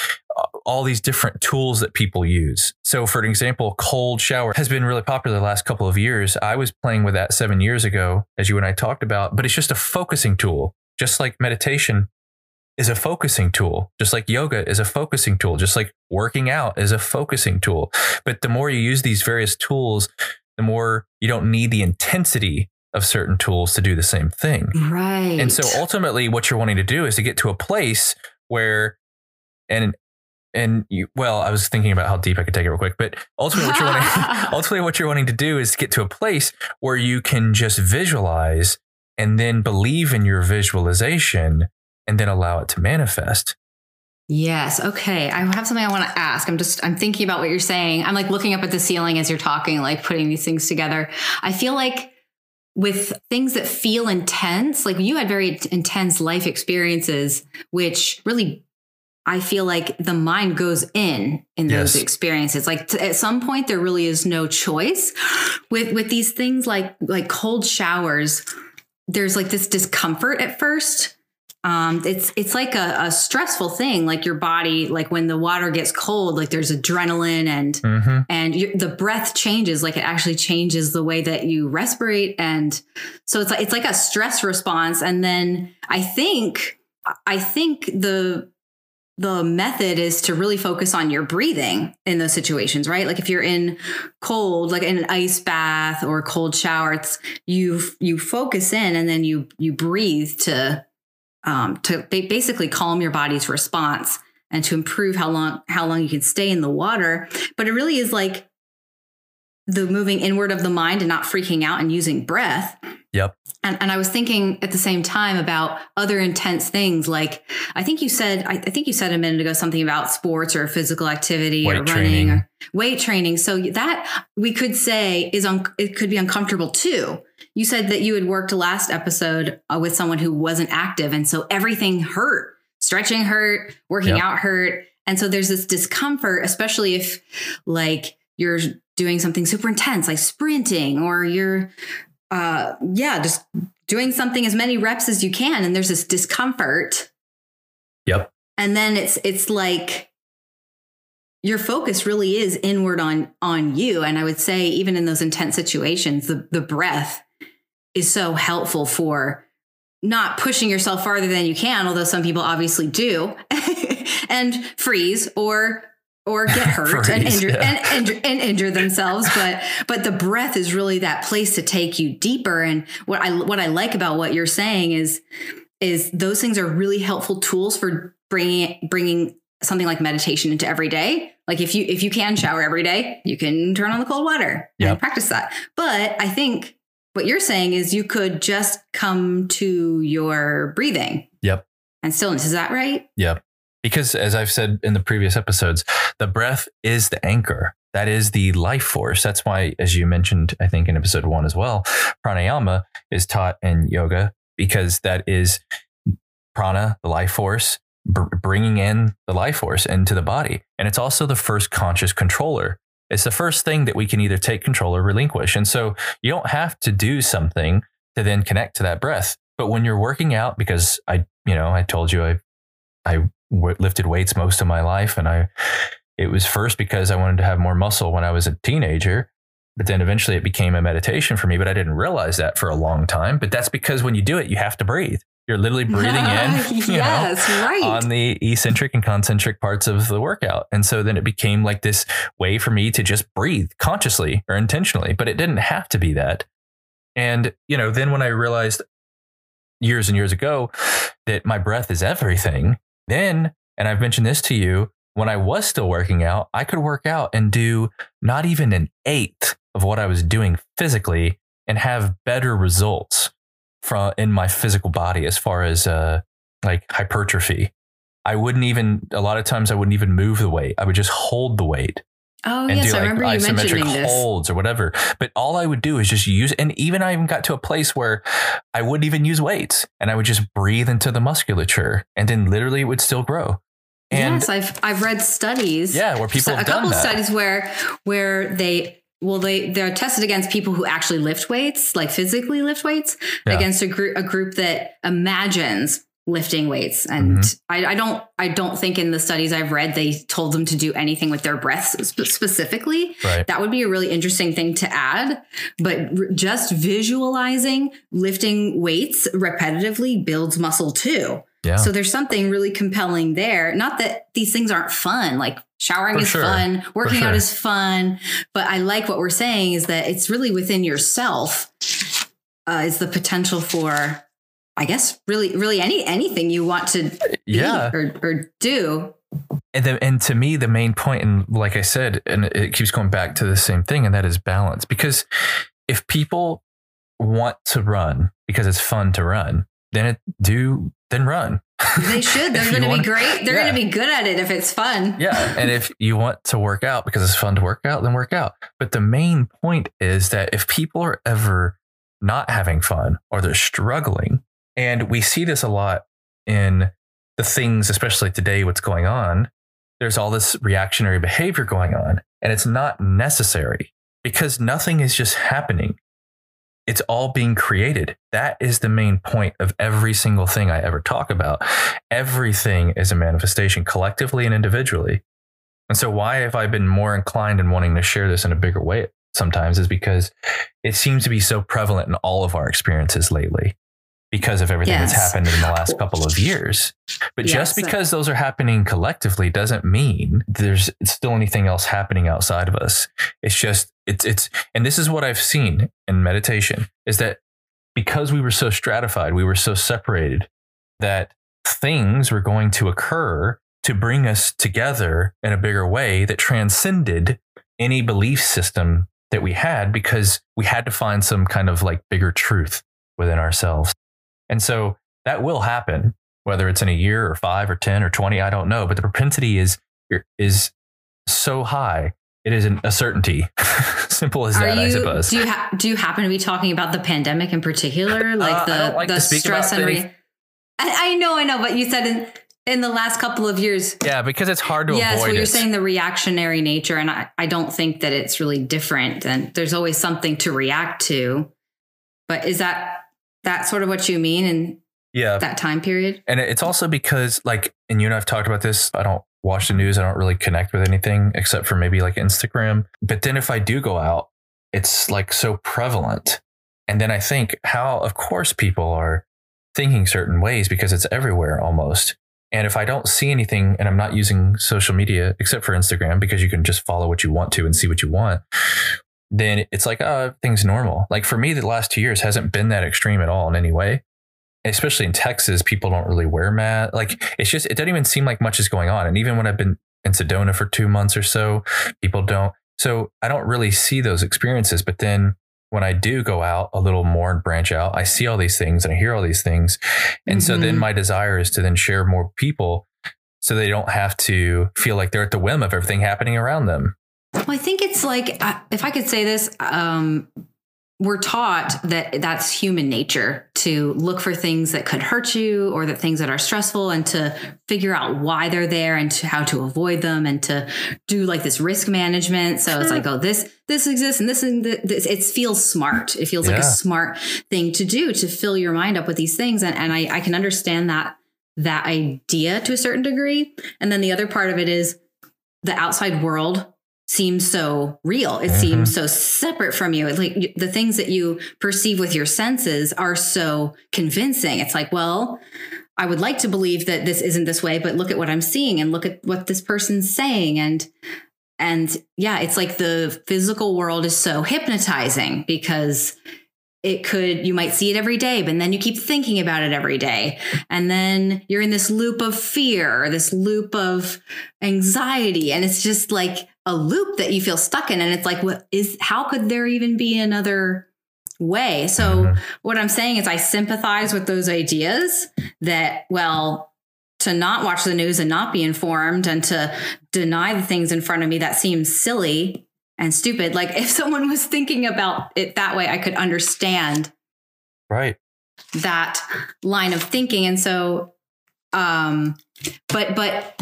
all these different tools that people use. So, for example, cold shower has been really popular the last couple of years. I was playing with that seven years ago, as you and I talked about, but it's just a focusing tool, just like meditation is a focusing tool, just like yoga is a focusing tool, just like working out is a focusing tool. But the more you use these various tools, the more you don't need the intensity of certain tools to do the same thing. Right. And so ultimately what you're wanting to do is to get to a place where and and you, well, I was thinking about how deep I could take it real quick, but ultimately what you're wanting ultimately what you're wanting to do is get to a place where you can just visualize and then believe in your visualization and then allow it to manifest. Yes. Okay. I have something I want to ask. I'm just, I'm thinking about what you're saying. I'm like looking up at the ceiling as you're talking, like putting these things together. I feel like with things that feel intense, like you had very intense life experiences, which really I feel like the mind goes in in those yes. experiences. Like t- at some point, there really is no choice with with these things like like cold showers. There's like this discomfort at first, um, it's it's like a, a, stressful thing like your body like when the water gets cold like there's adrenaline and mm-hmm. and the breath changes like it actually changes the way that you respirate and so it's like it's like a stress response and then i think i think the the method is to really focus on your breathing in those situations, right? Like if you're in cold, like in an ice bath or cold shower, it's you you focus in and then you you breathe to um, to basically calm your body's response and to improve how long how long you can stay in the water. But it really is like the moving inward of the mind and not freaking out and using breath. And, and I was thinking at the same time about other intense things. Like I think you said, I, I think you said a minute ago something about sports or physical activity Weight or running training. or weight training. So that we could say is un, it could be uncomfortable too. You said that you had worked last episode uh, with someone who wasn't active, and so everything hurt. Stretching hurt, working Yep. out hurt, and so there's this discomfort, especially if like you're doing something super intense, like sprinting, or you're uh yeah just doing something as many reps as you can and there's this discomfort Yep. and then it's it's like your focus really is inward on on you and i would say even in those intense situations the the breath is so helpful for not pushing yourself farther than you can although some people obviously do and freeze or or get hurt and injure yeah. and, injure and injure themselves but but the breath is really that place to take you deeper and what i what i like about what you're saying is is those things are really helpful tools for bringing bringing something like meditation into every day like if you if you can shower every day you can turn on the cold water Yep. and practice that but i think what you're saying is you could just come to your breathing Yep. and stillness is that right Yep. Because as I've said in the previous episodes, the breath is the anchor. That is the life force. That's why, as you mentioned, I think in episode one as well, pranayama is taught in yoga because that is prana, the life force, br- bringing in the life force into the body. And it's also the first conscious controller. It's the first thing that we can either take control or relinquish. And so you don't have to do something to then connect to that breath. But when you're working out, because I, you know, I told you I, I w- lifted weights most of my life, and I, it was first because I wanted to have more muscle when I was a teenager. But then eventually it became a meditation for me. But I didn't realize that for a long time. But that's because when you do it, you have to breathe. You're literally breathing in, you know, yes right on the eccentric and concentric parts of the workout. And so then it became like this way for me to just breathe consciously or intentionally, but it didn't have to be that. And, you know, then when I realized years and years ago that my breath is everything, then, and I've mentioned this to you, when I was still working out, I could work out and do not even an eighth of what I was doing physically and have better results from in my physical body as far as uh, like hypertrophy. I wouldn't even a lot of times I wouldn't even move the weight. I would just hold the weight oh and yes do i like remember you mentioning this holds or whatever. But all I would do is just use and even I even got to a place where I wouldn't even use weights and I would just breathe into the musculature and then literally it would still grow. And yes i've i've read studies yeah, where people a have couple done of that. studies where where they well they they're tested against people who actually lift weights like physically lift weights Yeah. against a group a group that imagines lifting weights and Mm-hmm. I, I don't i don't think in the studies i've read they told them to do anything with their breaths sp- specifically Right. that would be a really interesting thing to add but r- just visualizing lifting weights repetitively builds muscle too Yeah. so there's something really compelling there. Not that these things aren't fun. Like showering For is sure. fun, working out is fun. But I like what we're saying is that it's really within yourself uh, is the potential for, I guess, really, really any anything you want to yeah. or, or do. And and to me, the main point, and like I said, and it keeps going back to the same thing, and that is balance. Because if people want to run because it's fun to run, then it do then run. They should. They're going to be great. They're Yeah. going to be good at it if it's fun. Yeah. And if you want to work out because it's fun to work out, then work out. But the main point is that if people are ever not having fun or they're struggling, and we see this a lot in the things, especially today, what's going on, there's all this reactionary behavior going on, and it's not necessary because nothing is just happening. It's all being created. That is the main point of every single thing I ever talk about. Everything is a manifestation collectively and individually. And so, why have I been more inclined in wanting to share this in a bigger way sometimes is because it seems to be so prevalent in all of our experiences lately because of everything that's happened in the last couple of years. But just Yes. because those are happening collectively doesn't mean there's still anything else happening outside of us. It's just, it's, it's, and this is what I've seen in meditation is that because we were so stratified, we were so separated that things were going to occur to bring us together in a bigger way that transcended any belief system that we had because we had to find some kind of like bigger truth within ourselves. And so that will happen, whether it's in a year or five or 10 or 20, I don't know. But the propensity is, is so high. It is an, a certainty. Simple as Are that, you, I suppose. Do you, ha- do you happen to be talking about the pandemic in particular? Like Uh, the, like the stress and re- I, I know, I know, but you said in, in the last couple of years, yeah, because it's hard to yes, avoid well, you're it. saying the reactionary nature, and I, I don't think that it's really different. And there's always something to react to. But is that that sort of what you mean in yeah. that time period? And it's also because, like, and you and I've talked about this. I don't watch the news. I don't really connect with anything except for maybe like Instagram. But then if I do go out, it's like so prevalent. And then I think how, of course, people are thinking certain ways because it's everywhere almost. And if I don't see anything and I'm not using social media except for Instagram because you can just follow what you want to and see what you want, then it's like, oh, everything's normal. Like for me, the last two years hasn't been that extreme at all in any way especially in Texas, people don't really wear masks. Like it's just it doesn't even seem like much is going on. And even when I've been in Sedona for two months or so, people don't. So I don't really see those experiences. But then when I do go out a little more and branch out, I see all these things and I hear all these things. And so then Mhm. my desire is to then share more people so they don't have to feel like they're at the whim of everything happening around them. Well, I think it's like, uh, if I could say this, um, we're taught that that's human nature to look for things that could hurt you or that things that are stressful and to figure out why they're there and to how to avoid them and to do like this risk management. So it's like, oh, this, this exists and this and this, it feels smart. It feels like a smart thing to do to fill your mind up with these things. And, and I, I can understand that, that idea to a certain degree. And then the other part of it is the outside world seems so real. It Mhm. seems so separate from you. It's like the things that you perceive with your senses are so convincing. It's like, well, I would like to believe that this isn't this way, but look at what I'm seeing and look at what this person's saying. And, and yeah, it's like the physical world is so hypnotizing because it could, you might see it every day, but then you keep thinking about it every day. And then you're in this loop of fear, this loop of anxiety. And it's just like a loop that you feel stuck in. And it's like, what is, how could there even be another way? So Mhm. what I'm saying is I sympathize with those ideas that, well, to not watch the news and not be informed and to deny the things in front of me that seems silly and stupid. Like if someone was thinking about it that way, I could understand Right. that line of thinking. And so, um, but, but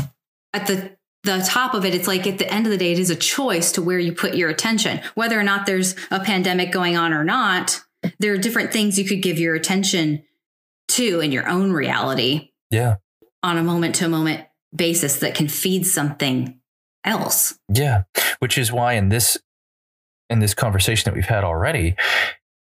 at the, the top of it, it's like at the end of the day, it is a choice to where you put your attention, whether or not there's a pandemic going on or not. There are different things you could give your attention to in your own reality Yeah. on a moment to moment basis that can feed something else. Yeah, which is why in this in this conversation that we've had already,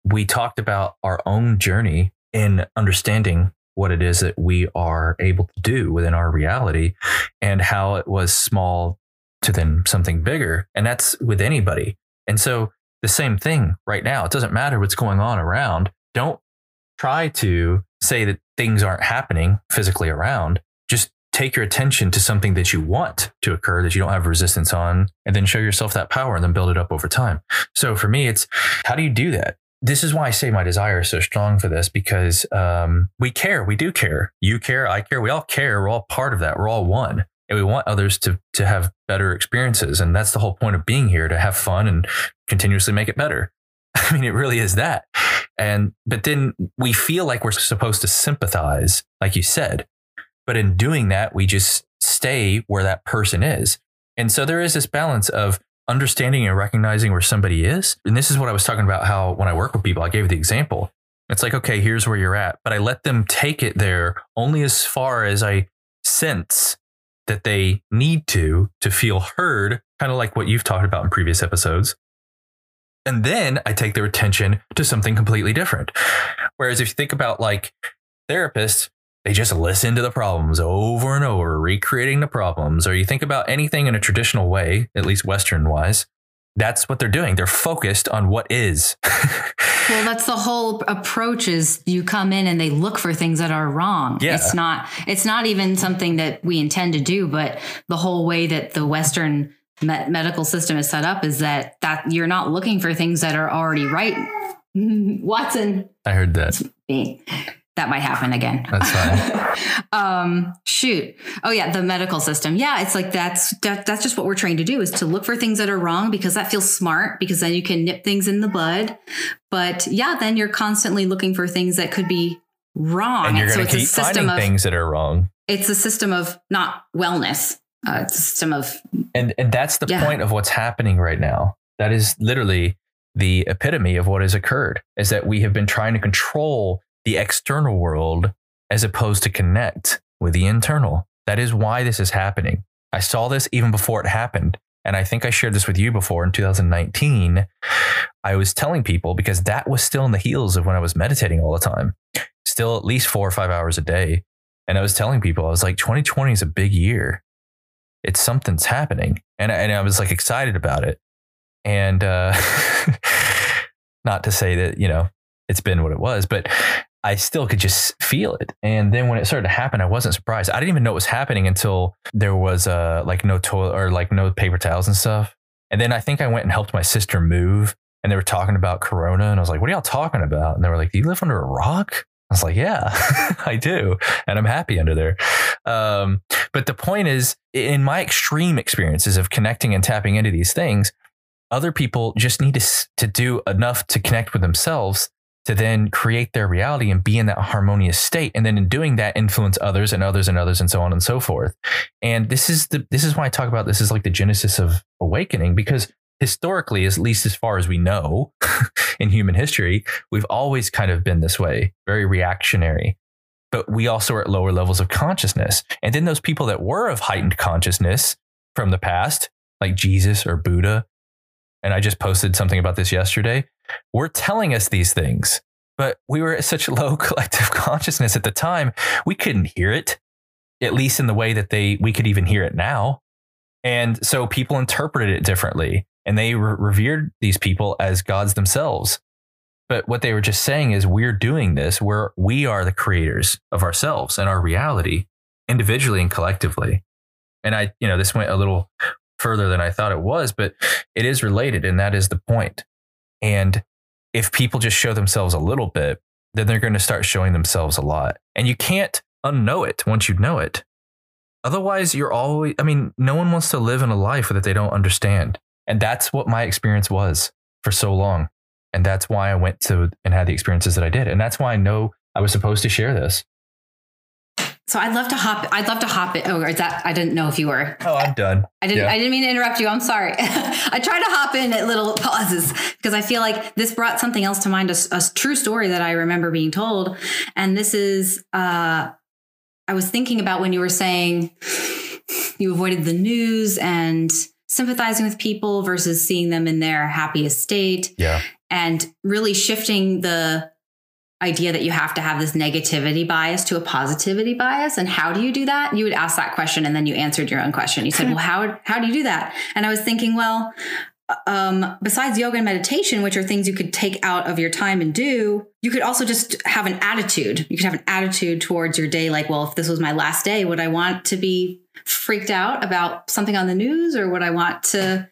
we talked about our own journey in understanding what it is that we are able to do within our reality and how it was small to then something bigger. And that's with anybody. And so the same thing right now. It doesn't matter what's going on around. Don't try to say that things aren't happening physically around. Just take your attention to something that you want to occur that you don't have resistance on, and then show yourself that power and then build it up over time. So for me, it's how do you do that? This is why I say my desire is so strong for this because um, we care. We do care. You care. I care. We all care. We're all part of that. We're all one. And we want others to, to have better experiences. And that's the whole point of being here to have fun and continuously make it better. I mean, it really is that. And, but then we feel like we're supposed to sympathize, like you said. But in doing that, we just stay where that person is. And so there is this balance of understanding and recognizing where somebody is. And this is what I was talking about how when I work with people, I gave the example. It's like, okay, here's where you're at. But I let them take it there only as far as I sense that they need to to feel heard, kind of like what you've talked about in previous episodes. And then I take their attention to something completely different. Whereas if you think about like therapists, they just listen to the problems over and over, recreating the problems. Or you think about anything in a traditional way, at least Western wise, that's what they're doing. They're focused on what is. Well, that's the whole approach is you come in and they look for things that are wrong. Yeah. It's not it's not even something that we intend to do, but the whole way that the western me- medical system is set up is that that you're not looking for things that are already right Watson. I heard that. That might happen again. That's fine. um, shoot. Oh yeah, the medical system. Yeah, it's like that's that, that's just what we're trained to do is to look for things that are wrong because that feels smart because then you can nip things in the bud. But yeah, then you're constantly looking for things that could be wrong. And you're going to keep finding of, things that are wrong. It's a system of not wellness. Uh, it's a system of and and that's the yeah. point of what's happening right now. That is literally the epitome of what has occurred. Is that we have been trying to control the external world as opposed to connect with the internal. That is why this is happening. I saw this even before it happened. And I think I shared this with you before in 2019. I was telling people because that was still in the heels of when I was meditating all the time, still at least four or five hours a day. And I was telling people, I was like, 2020 is a big year. It's something's happening. And, and I was like excited about it. And uh, not to say that, you know, it's been what it was, but I still could just feel it. And then when it started to happen, I wasn't surprised. I didn't even know it was happening until there was uh like no toilet or like no paper towels and stuff. And then I think I went and helped my sister move and they were talking about Corona. And I was like, what are y'all talking about? And they were like, do you live under a rock? I was like, yeah, I do. And I'm happy under there. Um, but the point is, in my extreme experiences of connecting and tapping into these things, other people just need to, to do enough to connect with themselves to then create their reality and be in that harmonious state. And then in doing that influence others and others and others and so on and so forth. And this is the this is why i talk about this is like the genesis of awakening because historically at least as far as we know in human history we've always kind of been this way very reactionary. But we also are at lower levels of consciousness. And then those people that were of heightened consciousness from the past like jesus or buddha and i just posted something about this yesterday were telling us these things, but we were at such low collective consciousness at the time, we couldn't hear it, at least in the way that they we could even hear it now. And so people interpreted it differently and they re- revered these people as gods themselves. But what they were just saying is we're doing this where we are the creators of ourselves and our reality individually and collectively. And I, you know, this went a little further than I thought it was, but it is related. And that is the point. And if people just show themselves a little bit, then they're going to start showing themselves a lot. And you can't unknow it once you know it. Otherwise, you're always, I mean, no one wants to live in a life that they don't understand. And that's what my experience was for so long. And that's why I went to and had the experiences that I did. And that's why I know I was supposed to share this. So I'd love to hop. I'd love to hop it. Oh, is that? I didn't know if you were. Oh, I'm done. I didn't. Yeah. I didn't mean to interrupt you. I'm sorry. I try to hop in at little pauses because I feel like this brought something else to mind. A, a true story that I remember being told, and this is. uh I was thinking about when you were saying you avoided the news and sympathizing with people versus seeing them in their happiest state. Yeah. And really shifting the idea that you have to have this negativity bias to a positivity bias? And how do you do that? You would ask that question and then you answered your own question. You said well how how do you do that? And i was thinking well um, besides yoga and meditation which are things you could take out of your time and do you could also just have an attitude. You could have an attitude towards your day like well if this was my last day would i want to be freaked out about something on the news or would i want to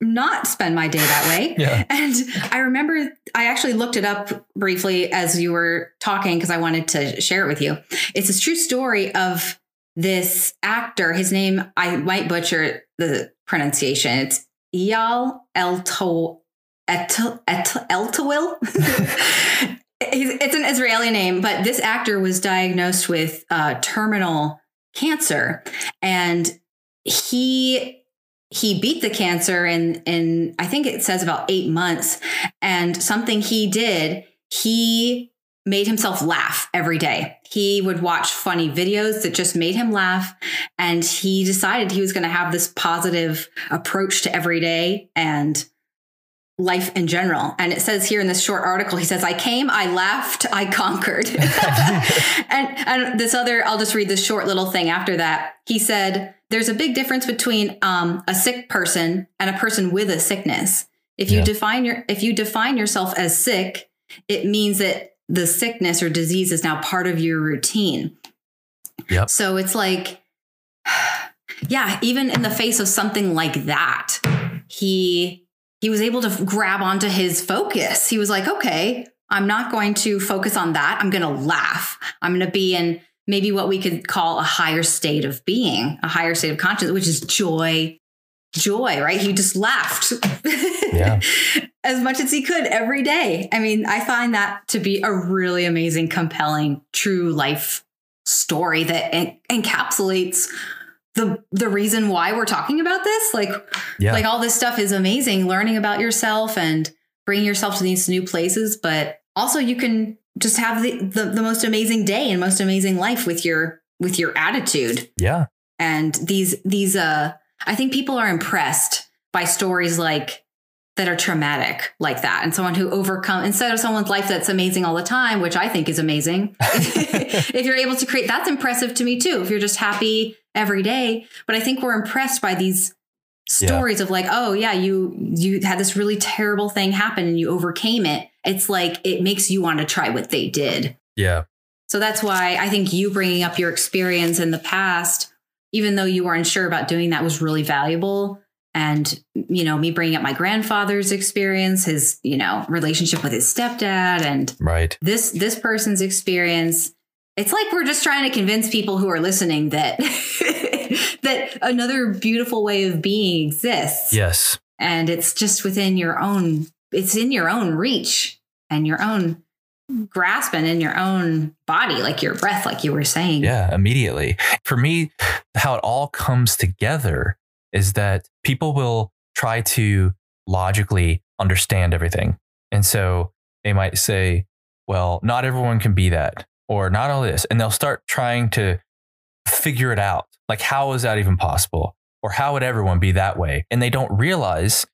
not spend my day that way. Yeah. And I remember I actually looked it up briefly as you were talking because I wanted to share it with you. It's a true story of this actor. His name, I might butcher the pronunciation. It's Eyal Elto Eltawil. it's an Israeli name, but this actor was diagnosed with uh, terminal cancer, and he he beat the cancer in in I think it says about 8 months and something he did he made himself laugh every day. He would watch funny videos that just made him laugh and he decided he was going to have this positive approach to every day and life in general. And it says here in this short article, he says, I came, I laughed, I conquered. and, and this other, I'll just read this short little thing after that. He said, there's a big difference between um, a sick person and a person with a sickness. If you yeah. define your if you define yourself as sick, it means that the sickness or disease is now part of your routine. Yep. So it's like, yeah, even in the face of something like that, he he was able to grab onto his focus. He was like, okay, I'm not going to focus on that. I'm going to laugh. I'm going to be in maybe what we could call a higher state of being, a higher state of consciousness, which is joy. Joy, right? He just laughed Yeah. as much as he could every day. I mean, I find that to be a really amazing, compelling, true life story that en- encapsulates the the reason why we're talking about this. Like, Yeah. like all this stuff is amazing. Learning about yourself and bringing yourself to these new places, but also you can just have the, the the most amazing day and most amazing life with your with your attitude. Yeah. and these these uh i think people are impressed by stories like that are traumatic like that. And someone who overcome instead of someone's life that's amazing all the time which i think is amazing if you're able to create that's impressive to me too if you're just happy every day. But i think we're impressed by these Yeah. stories of like oh yeah you you had this really terrible thing happen and you overcame it it's like it makes you want to try what they did Yeah. so that's why I think you bringing up your experience in the past, even though you weren't sure about doing that, was really valuable. And, you know, me bringing up my grandfather's experience, his, you know, relationship with his stepdad and Right. this this person's experience. It's like we're just trying to convince people who are listening that that another beautiful way of being exists. Yes. And it's just within your own, it's in your own reach and your own grasp and in your own body, like your breath, like you were saying. Yeah. Immediately. For me, how it all comes together is that people will try to logically understand everything. And so they might say, well, not everyone can be that, or not all this. And they'll start trying to figure it out. Like, how is that even possible? Or how would everyone be that way? And they don't realize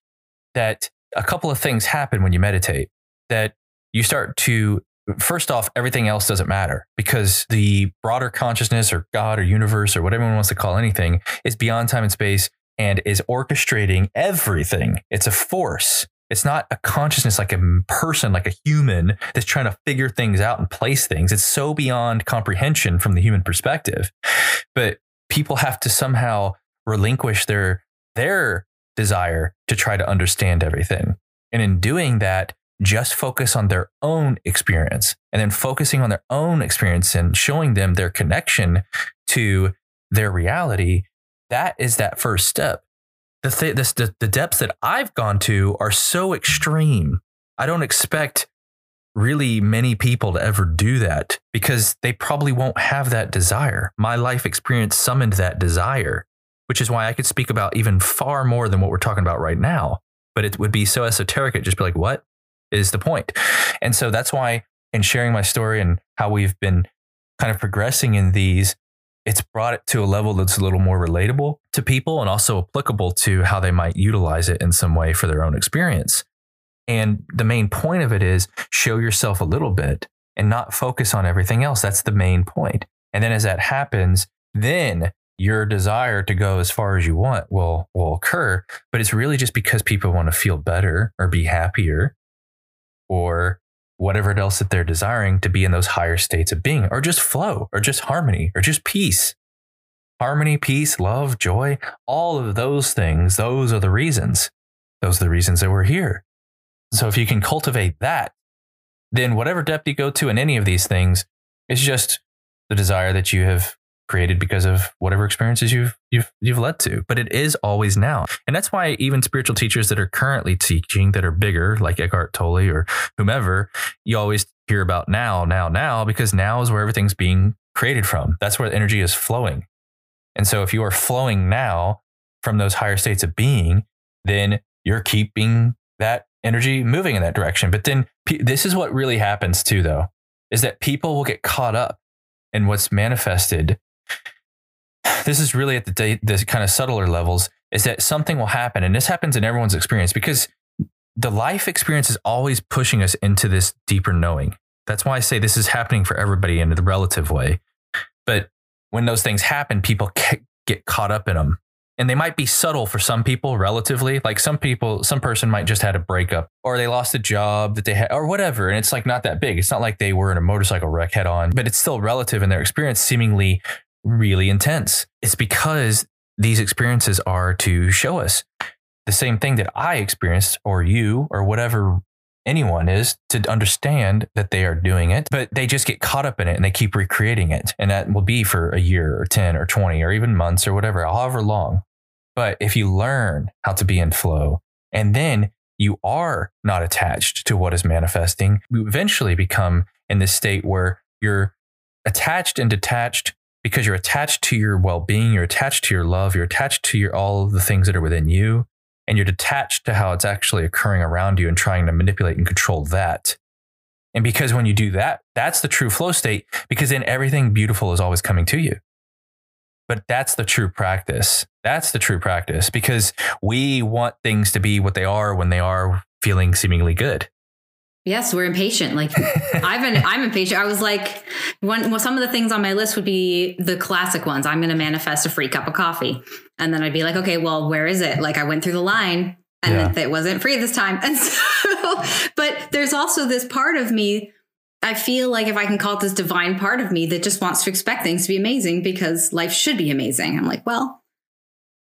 that a couple of things happen when you meditate that you start to first off, everything else doesn't matter because the broader consciousness or God or universe or whatever one wants to call anything is beyond time and space and is orchestrating everything. It's a force. It's not a consciousness like a person, like a human that's trying to figure things out and place things. It's so beyond comprehension from the human perspective. But people have to somehow relinquish their their desire to try to understand everything. And in doing that, just focus on their own experience and then focusing on their own experience and showing them their connection to their reality. That is that first step. The, th- this, the, the depths that I've gone to are so extreme. I don't expect really many people to ever do that because they probably won't have that desire. My life experience summoned that desire, which is why I could speak about even far more than what we're talking about right now. But it would be so esoteric, it'd just be like, what? is the point. And so that's why in sharing my story and how we've been kind of progressing in these, it's brought it to a level that's a little more relatable to people and also applicable to how they might utilize it in some way for their own experience. And the main point of it is show yourself a little bit and not focus on everything else. That's the main point. And then as that happens, then your desire to go as far as you want will will occur, but it's really just because people want to feel better or be happier or whatever else that they're desiring to be in those higher states of being, or just flow, or just harmony, or just peace. Harmony, peace, love, joy, all of those things, those are the reasons. Those are the reasons that we're here. So if you can cultivate that, then whatever depth you go to in any of these things is just the desire that you have created because of whatever experiences you've you've you've led to. But it is always now. And that's why even spiritual teachers that are currently teaching that are bigger like Eckhart Tolle or whomever you always hear about now now now because now is where everything's being created from. That's where energy is flowing. And so if you are flowing now from those higher states of being then you're keeping that energy moving in that direction. But then this is what really happens too though is that people will get caught up in what's manifested. This is really at the, the kind of subtler levels is that something will happen and this happens in everyone's experience because the life experience is always pushing us into this deeper knowing. That's why i say this is happening for everybody in the relative way. But when those things happen people get caught up in them and they might be subtle for some people relatively like some people some person might just had a breakup or they lost a job that they had or whatever. And it's like not that big. It's not like they were in a motorcycle wreck head on but it's still relative in their experience seemingly really intense. It's because these experiences are to show us the same thing that I experienced or you or whatever anyone is to understand that they are doing it, but they just get caught up in it and they keep recreating it. And that will be for a year or 10 or 20 or even months or whatever, however long. But if you learn how to be in flow and then you are not attached to what is manifesting, you eventually become in this state where you're attached and detached because you're attached to your well-being, you're attached to your love, you're attached to your all of the things that are within you, and you're detached to how it's actually occurring around you and trying to manipulate and control that. And because when you do that, that's the true flow state because then everything beautiful is always coming to you. But that's the true practice. That's the true practice because we want things to be what they are when they are feeling seemingly good. Yes, we're impatient. Like I've been, I'm impatient. I was like, one, well, some of the things on my list would be the classic ones. I'm going to manifest a free cup of coffee, and then I'd be like, okay, well, where is it? Like I went through the line, and yeah. it wasn't free this time. And so, but there's also this part of me. I feel like if I can call it this divine part of me that just wants to expect things to be amazing because life should be amazing. I'm like, well,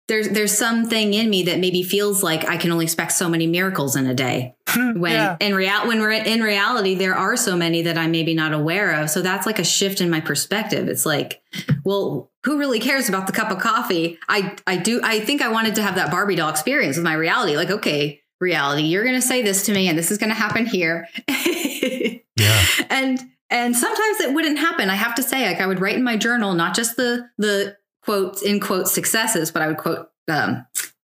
there's there's something in me that maybe feels like I can only expect so many miracles in a day. Hmm, when yeah. in real when we're in reality, there are so many that I'm maybe not aware of. So that's like a shift in my perspective. It's like, well, who really cares about the cup of coffee? I I do I think I wanted to have that Barbie doll experience with my reality. Like, okay, reality, you're gonna say this to me and this is gonna happen here. yeah. And and sometimes it wouldn't happen. I have to say, like I would write in my journal, not just the the quotes in quote successes, but I would quote um,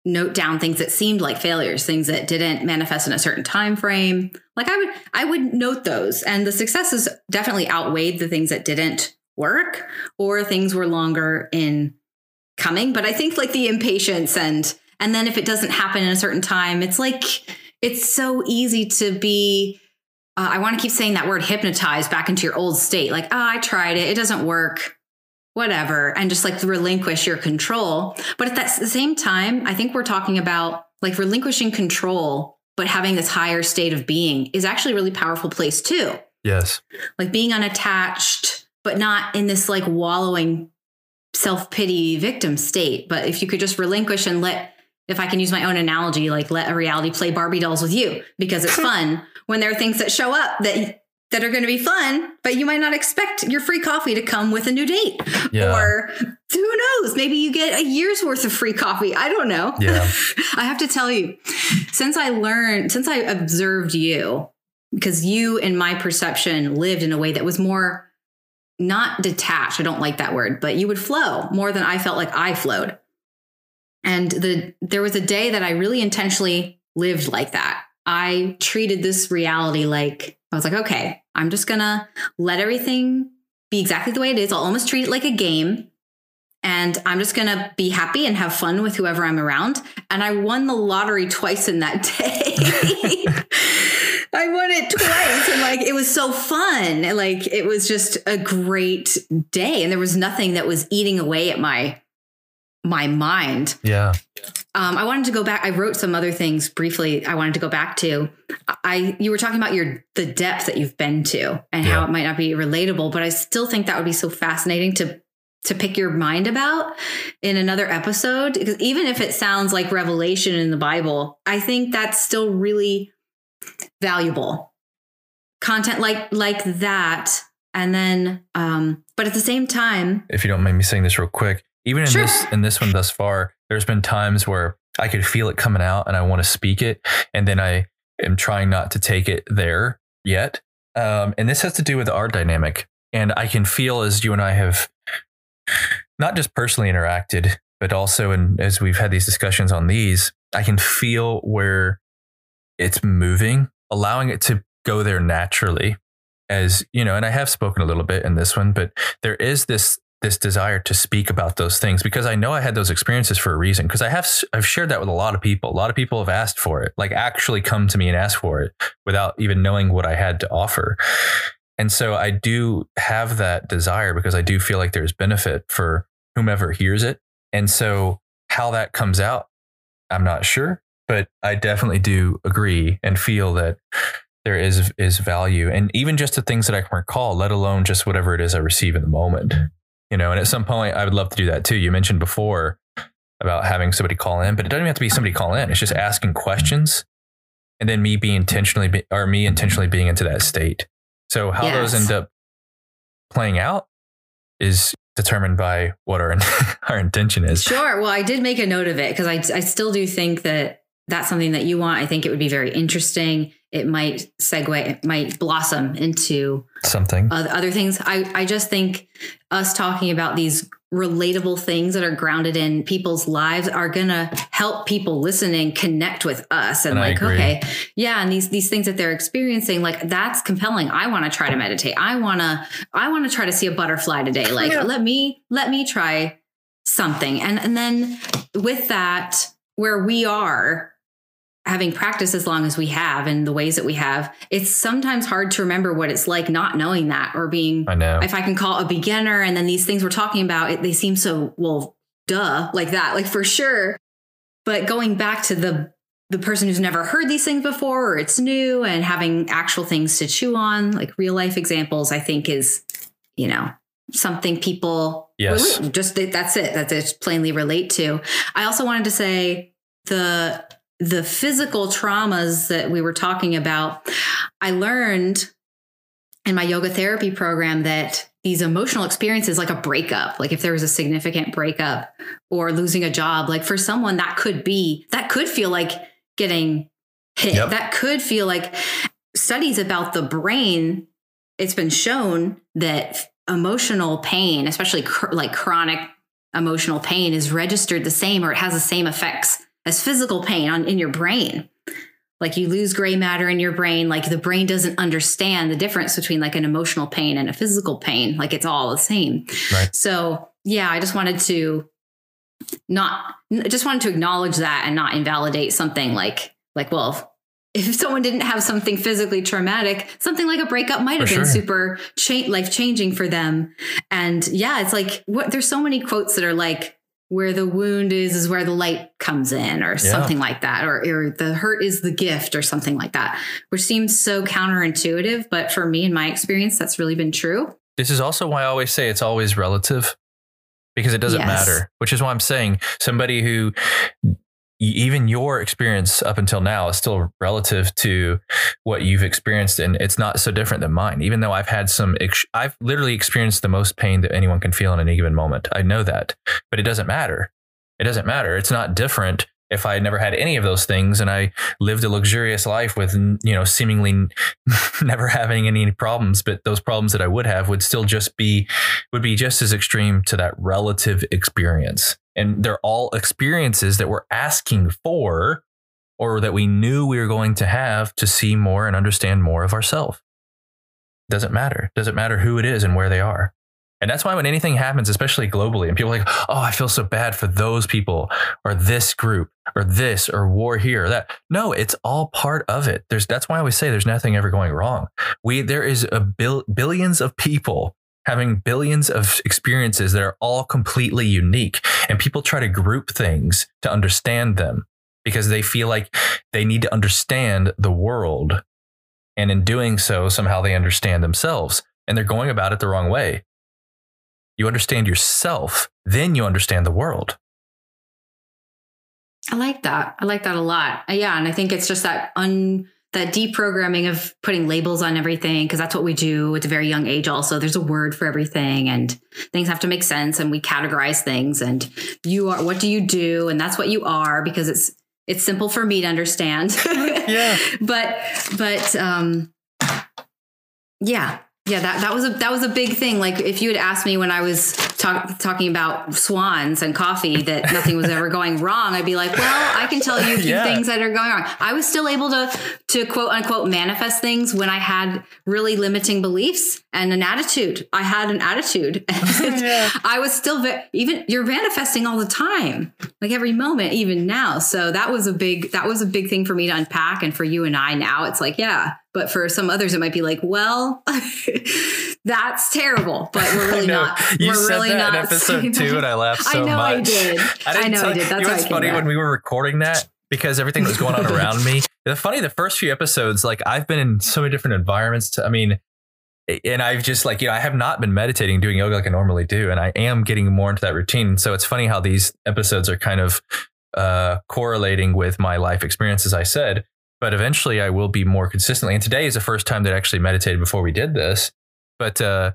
note down things that seemed like failures, things that didn't manifest in a certain time frame. Like I would I would note those, and the successes definitely outweighed the things that didn't work or things were longer in coming. But I think like the impatience and and then if it doesn't happen in a certain time, it's like it's so easy to be. Uh, I want to keep saying that word hypnotized back into your old state. Like, oh, I tried it. It doesn't work whatever and just like relinquish your control. But at that, the same time i think we're talking about like relinquishing control but having this higher state of being is actually a really powerful place too. Yes. Like being unattached but not in this like wallowing self-pity victim state. But if you could just relinquish and let if i can use my own analogy like let a reality play barbie dolls with you because it's fun when there are things that show up that that are going to be fun, but you might not expect your free coffee to come with a new date. Yeah. Or who knows, maybe you get a year's worth of free coffee. I don't know. Yeah. I have to tell you, since I learned, since I observed you, because you, in my perception, lived in a way that was more not detached. I don't like that word, but you would flow more than I felt like I flowed. And the there was a day that I really intentionally lived like that. I treated this reality like I was like, okay, I'm just gonna let everything be exactly the way it is. I'll almost treat it like a game. And I'm just gonna be happy and have fun with whoever I'm around. And I won the lottery twice in that day. I won it twice. And like it was so fun. Like it was just a great day. And there was nothing that was eating away at my my mind. Yeah. Um, I wanted to go back. I wrote some other things briefly. I wanted to go back to. I you were talking about your the depth that you've been to and yeah. how it might not be relatable, but I still think that would be so fascinating to to pick your mind about in another episode. Because even if it sounds like revelation in the Bible, I think that's still really valuable content like like that. And then, um, but at the same time, if you don't mind me saying this real quick, even in sure. this in this one thus far, there's been times where I could feel it coming out and I want to speak it, and then I am trying not to take it there yet. Um, and this has to do with our dynamic. And I can feel as you and I have not just personally interacted, but also in, as we've had these discussions on these, I can feel where it's moving, allowing it to go there naturally. As you know, and I have spoken a little bit in this one, but there is this this desire to speak about those things because I know I had those experiences for a reason. Because I have I've shared that with a lot of people. A lot of people have asked for it, like actually come to me and ask for it without even knowing what I had to offer. And so I do have that desire because I do feel like there's benefit for whomever hears it. And so how that comes out, I'm not sure, but I definitely do agree and feel that there is is value and even just the things that I can recall, let alone just whatever it is I receive in the moment you know, and at some point I would love to do that too. You mentioned before, about having somebody call in, but it doesn't even have to be somebody call in. It's just asking questions and then me being intentionally be, or me intentionally being into that state. So how those end up playing out is determined by what our our intention is. Sure. Well, I did make a note of it because I, I still do think that that's something that you want. I think it would be very interesting. It might segue, it might blossom into Something. other things. I, I just think us talking about these relatable things that are grounded in people's lives are gonna help people listening connect with us and, And like, okay, yeah, and these these things that they're experiencing, like that's compelling. I want to try to meditate. I wanna I want to try to see a butterfly today. Like, Yeah. let me let me try something. And and then with that, where we are having practiced as long as we have and the ways that we have, it's sometimes hard to remember what it's like not knowing that or being I know. if I can call a beginner and then these things we're talking about, it, they seem so well, duh, like that, like for sure. But going back to the the person who's never heard these things before or it's new and having actual things to chew on, like real life examples, I think is, you know, something people Yes. relate- just that's it that they plainly relate to. I also wanted to say the the physical traumas that we were talking about. I learned in my yoga therapy program that these emotional experiences like a breakup like if there was a significant breakup or losing a job like for someone that could be that could feel like getting hit Yep. that could feel like studies about the brain it's been shown that emotional pain especially cr- like chronic emotional pain is registered the same or it has the same effects as physical pain on in your brain like you lose gray matter in your brain like the brain doesn't understand the difference between like an emotional pain and a physical pain like it's all the same Right. so yeah i just wanted to not just wanted to acknowledge that and not invalidate something like like well if someone didn't have something physically traumatic something like a breakup might have For been sure. super cha- life changing for them and yeah it's like what there's so many quotes that are like where the wound is is where the light comes in or something like that or, or the hurt is the gift or something like that which seems so counterintuitive but for me in my experience that's really been true This is also why I always say it's always relative because it doesn't Yes. matter, which is why I'm saying somebody who even your experience up until now is still relative to what you've experienced and it's not so different than mine. Even though i've had some ex- i've literally experienced the most pain that anyone can feel in any given moment. I know that. But it doesn't matter. It doesn't matter. It's not different if i had never had any of those things and i lived a luxurious life with you know seemingly never having any problems. But those problems that i would have would still just be would be just as extreme to that relative experience and they're all experiences that we're asking for or that we knew we were going to have to see more and understand more of ourselves doesn't matter. Doesn't matter who it is and where they are. And that's why when anything happens especially globally and people are like oh i feel so bad for those people or this group or this or war here or that. No it's all part of it. There's that's why i always say there's nothing ever going wrong. We there is a bill, billions of people having billions of experiences that are all completely unique and people try to group things to understand them because they feel like they need to understand the world and in doing so somehow they understand themselves and they're going about it the wrong way you understand yourself then you understand the world I like that. I like that a lot. Uh, Yeah, and I think it's just that un that deprogramming of putting labels on everything because that's what we do at a very young age. Also, there's a word for everything, and things have to make sense, and we categorize things. And you are what do you do, and that's what you are because it's it's simple for me to understand. Yeah. but but um, yeah. Yeah, that, that was a that was a big thing. Like if you had asked me when I was talk, talking about swans and coffee that nothing was ever going wrong, I'd be like, well, I can tell you a few Yeah. things that are going wrong. I was still able to to quote unquote manifest things when I had really limiting beliefs and an attitude. I had an attitude. And I was still ve- even you're manifesting all the time, like every moment, even now. So that was a big that was a big thing for me to unpack, and for you and I now, it's like yeah. But for some others, it might be like, well, that's terrible. But we're really not. We're really that in episode two, that. and I laughed so I know I did. I, didn't know I did. That's you know what's I came funny when we were recording that because everything was going on around me. The funny, the first few episodes, like I've been in so many different environments. To, I mean, and I've just like, you know, I have not been meditating, doing yoga like I normally do. And I am getting more into that routine. So it's funny how these episodes are kind of uh, correlating with my life experience, as I said. But eventually I will be more consistently. And today is the first time that I actually meditated before we did this. But, uh,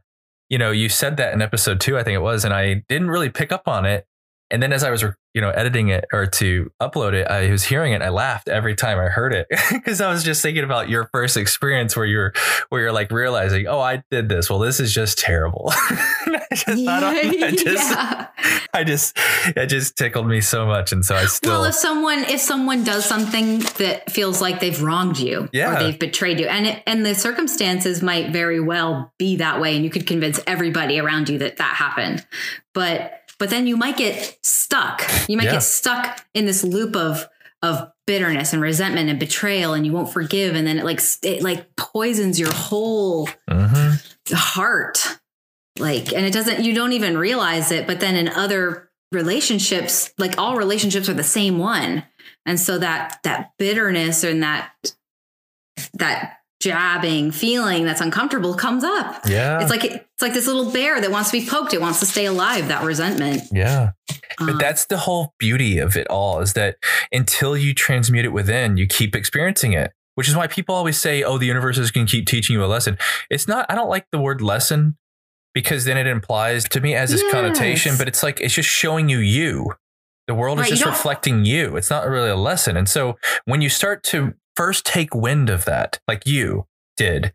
you know, you said that in episode two, I think it was, and I didn't really pick up on it. And then as I was, you know, editing it or to upload it, I was hearing it. I laughed every time I heard it because I was just thinking about your first experience where you're, where you're like realizing, oh, I did this. Well, this is just terrible. I just, yeah, I, just, yeah. I just, it just tickled me so much. And so I still, well, if someone if someone does something that feels like they've wronged you Yeah. or they've betrayed you, and it, and the circumstances might very well be that way, and you could convince everybody around you that that happened, but but then you might get stuck. You might Yeah. get stuck in this loop of of bitterness and resentment and betrayal, and you won't forgive, and then it like it like poisons your whole Mhm. heart like and it doesn't you don't even realize it but then in other relationships like all relationships are the same one and so that that bitterness and that that jabbing feeling that's uncomfortable comes up yeah. it's like it's like this little bear that wants to be poked it wants to stay alive that resentment yeah. But Um, that's the whole beauty of it all is that until you transmute it within, you keep experiencing it, which is why people always say, oh, the universe is going to keep teaching you a lesson. It's not, I don't like the word lesson because then it implies to me as this Yes. connotation, but it's like, it's just showing you you. The world Right, is just don't- reflecting you. It's not really a lesson. And so when you start to first take wind of that, like you did,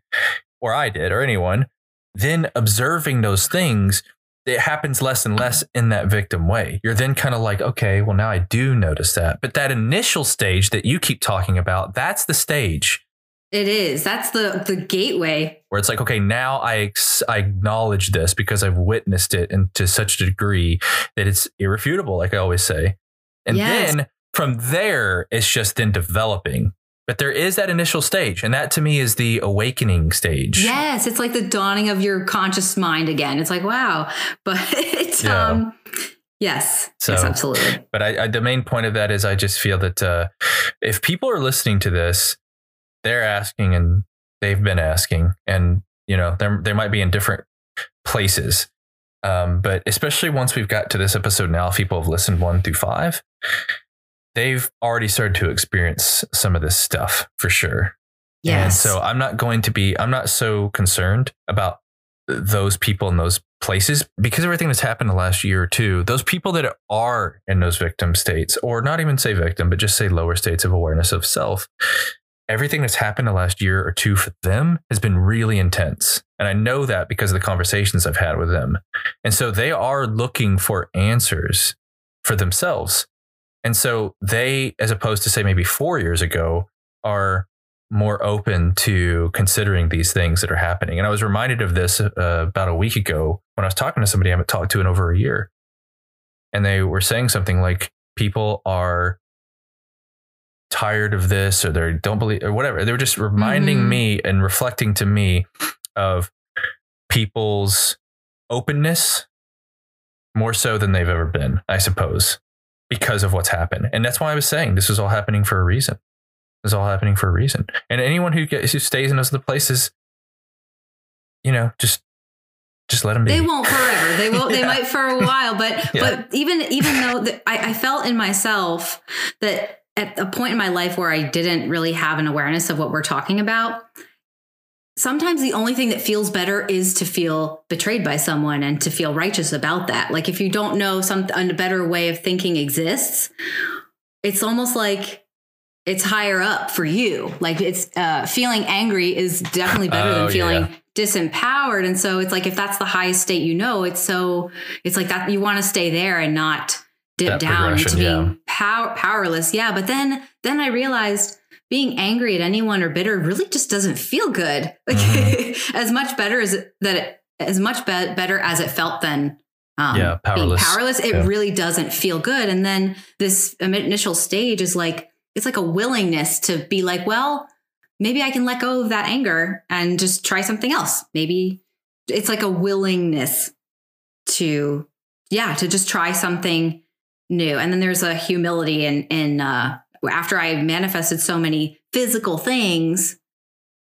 or I did, or anyone, then observing those things, it happens less and less in that victim way. You're then kind of like, okay, well, now I do notice that. But that initial stage that you keep talking about, that's the stage it is that's the the gateway where it's like, okay, now I, ex- I acknowledge this because I've witnessed it and to such a degree that it's irrefutable, like I always say. And Yes. then from there, it's just then developing. But there is that initial stage. And that to me is the awakening stage. yes it's like the dawning of your conscious mind again it's like wow but it's Yeah. um yes So- yes absolutely But I, I, the main point of that is I just feel that uh, if people are listening to this, they're asking and they've been asking, and you know, they they might be in different places. Um, but especially once we've got to this episode now, if people have listened one through five, they've already started to experience some of this stuff for sure. yes. And so I'm not going to be, I'm not so concerned about those people in those places because everything that's happened the last year or two, those people that are in those victim states, or not even say victim, but just say lower states of awareness of self, everything that's happened the last year or two for them has been really intense. And I know that because of the conversations I've had with them. And so they are looking for answers for themselves. And so they, as opposed to say maybe four years ago, are more open to considering these things that are happening. And I was reminded of this uh, about a week ago when I was talking to somebody I haven't talked to in over a year. And they were saying something like, people are tired of this or they don't believe or whatever. They were just reminding Mhm. me and reflecting to me of people's openness more so than they've ever been, I suppose, because of what's happened. And that's why I was saying this is all happening for a reason. This is all happening for a reason. And anyone who gets who stays in those other places, you know, just just let them be. They won't forever. They will. They Yeah. might for a while, but Yeah. but even even though that I, I felt in myself that at a point in my life where I didn't really have an awareness of what we're talking about, sometimes the only thing that feels better is to feel betrayed by someone and to feel righteous about that. Like if you don't know some a better way of thinking exists, it's almost like it's higher up for you. Like it's uh, feeling angry is definitely better Oh, than feeling yeah. disempowered. And so it's like if that's the highest state you know, it's so it's like that you want to stay there and not dip down into being yeah. power, powerless. Yeah, but then then I realized being angry at anyone or bitter really just doesn't feel good. Like Mm-hmm. as much better as it, that it, as much be- better as it felt then. Um, Yeah, powerless. Being powerless, it Yeah. really doesn't feel good. And then this initial stage is like it's like a willingness to be like, well, maybe I can let go of that anger and just try something else. Maybe it's like a willingness to, yeah, to just try something new. And then there's a humility in in uh, after I manifested so many physical things